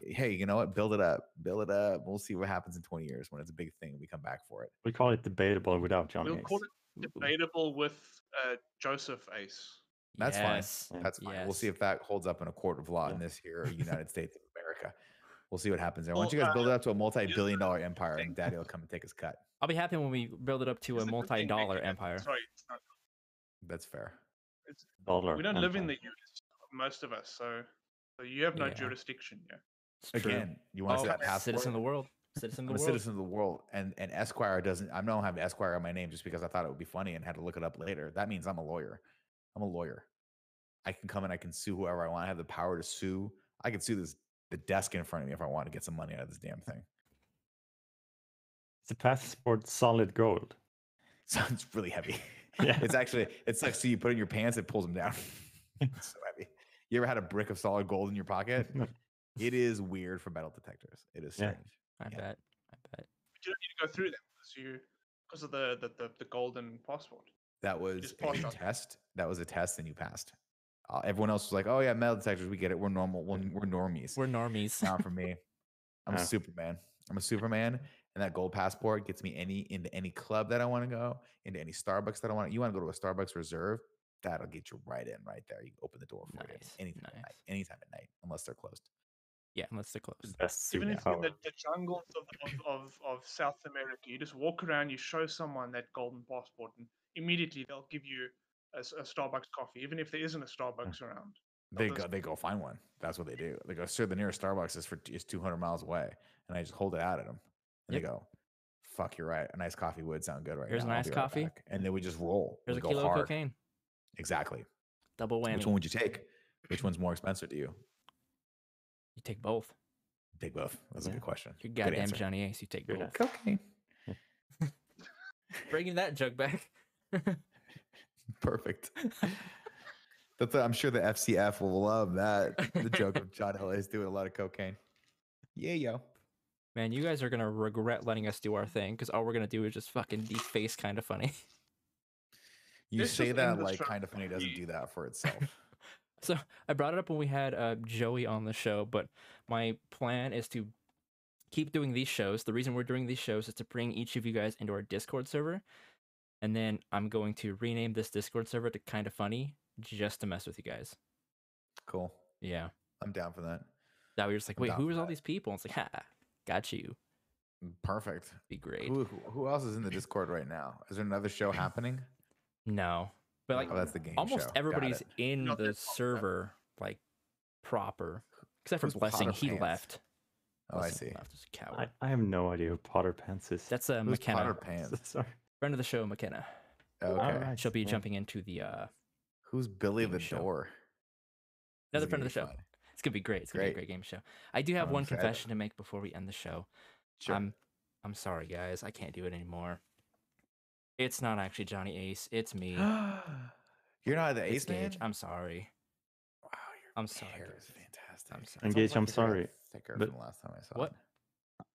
Hey, you know what? Build it up. Build it up. We'll see what happens in 20 years when it's a big thing. We come back for it. We call it debatable without John. We'll Ace. call it debatable with uh, Joseph Ace. That's Yes. fine. That's fine. We'll see if that holds up in a court of law in this here United States of America. We'll see what happens there. Once Well, you guys build it uh, up to a multi-billion dollar empire, and Daddy will come and take his cut. I'll be happy when we build it up to a Here's the good thing, Nick, multi-dollar empire. Sorry, it's not, That's fair. It's Dollar we don't live in the. US, most of us, so, so you have no Yeah. jurisdiction here. It's true. Again, you want to Oh, see that passport? citizen of the world. Citizen I'm of a citizen of the world, and and Esquire doesn't. I don't have Esquire on my name just because I thought it would be funny and had to look it up later. That means I'm a lawyer. I'm a lawyer. I can come and I can sue whoever I want. I have the power to sue. I can sue this the desk in front of me if I want to get some money out of this damn thing. It's a passport solid gold. Sounds really heavy. Yeah. it's actually it's like so you put it in your pants, it pulls them down. it's so heavy. You ever had a brick of solid gold in your pocket? It is weird for metal detectors. It is Yeah. Strange. I Yeah. bet. I bet. But you don't need to go through them because you because of the, the, the, the golden passport. That was a on. test. That was a test, and you passed. Uh, everyone else was like, "Oh yeah, metal detectors, we get it. We're normal. We're, we're normies." We're normies. Not for me. I'm Yeah. a Superman. I'm a Superman, and that gold passport gets me any into any club that I want to go, into any Starbucks that I want. You want to go to a Starbucks Reserve? That'll get you right in, right there. You open the door for you Nice, anytime at night, anytime at night, unless they're closed. Yeah, unless they're closed. Best Even if you're in the, the jungles of, of, of, of South America, you just walk around, you show someone that golden passport, and immediately they'll give you a Starbucks coffee, even if there isn't a hmm. Starbucks around. They go, they go find one. That's what they do. They go, sir, the nearest Starbucks is for is 200 miles away, and I just hold it out at them, and Yep. they go, "Fuck, you're right. A nice coffee would sound good right Here's a now. I'll nice be right coffee. back." and then we just roll. Here's we a go kilo hard. of cocaine. Exactly. Double whammy. Which one would you take? Which one's more expensive to you? You take both. Take both. That's a good question. You're Good goddamn answer. Johnny Ace. You take Good both. Cocaine. Bringing that joke back. Perfect. That's I'm sure the FCF will love that. The joke of John L. Ace doing a lot of cocaine. Yeah, yo. Man, you guys are gonna regret letting us do our thing because all we're gonna do is just fucking deface kind of funny. You Let's say that like kind of funny doesn't do that for itself. So I brought it up when we had uh, Joey on the show, but my plan is to keep doing these shows. The reason we're doing these shows is to bring each of you guys into our Discord server, and then I'm going to rename this Discord server to Kind of Funny just to mess with you guys. cool. Yeah, I'm down for that. that we're just like, I'm wait, who for all that. these people? And it's like, ha, got you. Perfect. Be great. Who who else is in the Discord right now? Is there another show happening? No, but like oh, that's the game almost show. Everybody's in Not the that server like proper, except for Who's Blessing. Potter He Pants? left. Oh, I see. Left as a I, coward. I have no idea who Potter Pants is. That's uh, Who's McKenna, Potter Pants? Sorry. friend of the show, McKenna. Okay. Alright, She'll be yeah. jumping into the uh Who's Billy Game the show. Door? Another is friend of the show. fun. It's gonna be great. It's gonna be a Great. great game show. I do have I'm one excited. confession to make before we end the show. Sure. I'm I'm sorry guys, I can't do it anymore. It's not actually Johnny Ace, it's me. You're not the It's ace man. Gage. I'm sorry. Wow, your I'm sorry, hair is fantastic. I'm sorry. It's Engage, almost I'm like your hair sorry, Thicker but- from the last time I saw What? it.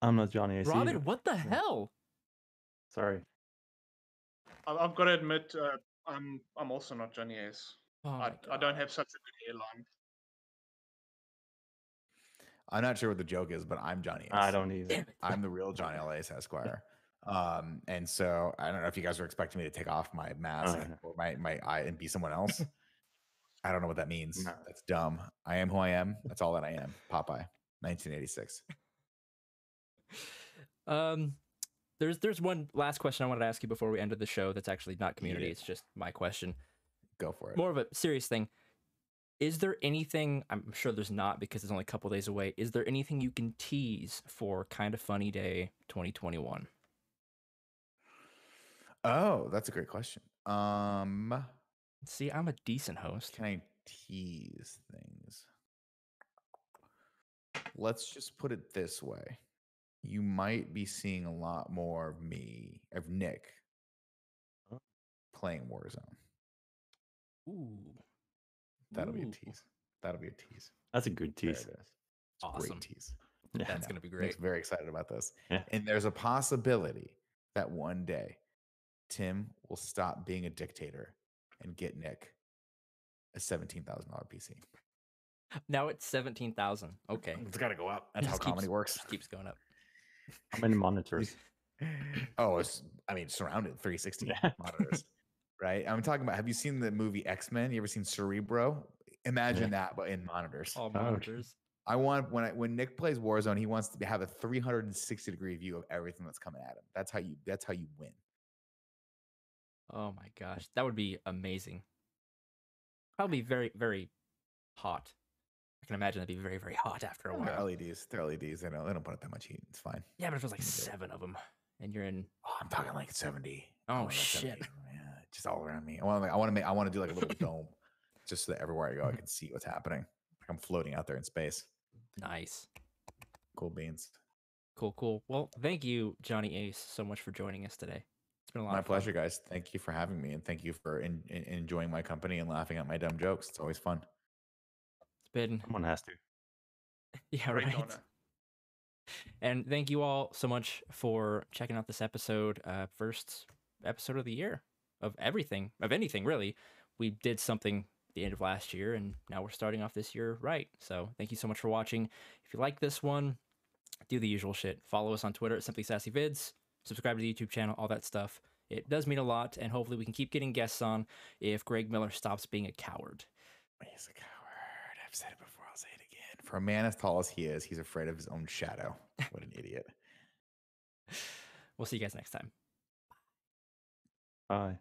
I'm not Johnny Ace. Robin, either. what the hell? Sorry. I- I've got to admit, uh, I'm I'm also not Johnny Ace. Oh I, I don't have such a good hairline. I'm not sure what the joke is, but I'm Johnny. Ace. I don't either. I'm the real Johnny Lace Esquire. Um, and so I don't know if you guys are expecting me to take off my mask yeah. or my my eye and be someone else. I don't know what that means. No. That's dumb. I am who I am. That's all that I am. Popeye, 1986. Um, there's there's one last question I wanted to ask you before we ended the show. That's actually not community. it. It's just my question. Go for it. More of a serious thing. Is there anything? I'm sure there's not because it's only a couple days away. Is there anything you can tease for Kind of Funny Day 2021? Oh, that's a great question. Um, See, I'm a decent host. can I tease things? Let's just put it this way. You might be seeing a lot more of me, of Nick, Oh. playing Warzone. Ooh, That'll be a tease. That'll be a tease. That's a good tease. it is. It's a Awesome. Great tease. Yeah. that's gonna be Nick's great. very excited about this. Yeah. And there's a possibility that one day Tim will stop being a dictator and get Nick a $17,000 PC. Now it's seventeen thousand. Okay, It's got to go up. That's how Just comedy works. just keeps going up. How many monitors? oh, it's, I mean, surrounded 360 Yeah. monitors, right? I'm talking about, have you seen the movie X Men? You ever seen Cerebro? Imagine that, but in monitors. All monitors. I want when I, when Nick plays Warzone, he wants to have a 360 degree view of everything that's coming at him. That's how you. That's how you win. Oh my gosh, that would be amazing. Probably very, very hot. I can imagine that'd be very, very hot after a They're while. LEDs. They're LEDs. They don't. They don't put up that much heat. It's fine. Yeah, but if it was like seven of them, and you're in, Oh, I'm talking like 70. Oh, shit. 70. Yeah, just all around me. I want. to, I want to make. I want to do like a little dome, just so that everywhere I go, I can see what's happening. Like I'm floating out there in space. nice, Cool beans. cool, cool. Well, thank you, Johnny Ace, so much for joining us today. It's been a lot. My of fun. pleasure, guys. Thank you for having me, and thank you for in, in, enjoying my company and laughing at my dumb jokes. It's always fun. It's been Someone has to. yeah, Great right. honor. And thank you all so much for checking out this episode. Uh, first episode of the year of everything, of anything really. We did something at the end of last year, and now we're starting off this year right. So thank you so much for watching. If you like this one, do the usual shit. Follow us on Twitter at Simply Sassy Vids. Subscribe to the YouTube channel, all that stuff. It does mean a lot, and hopefully we can keep getting guests on if Greg Miller stops being a coward. He's a coward. I've said it before. I'll say it again. For a man as tall as he is, he's afraid of his own shadow. What an idiot. We'll see you guys next time. Bye.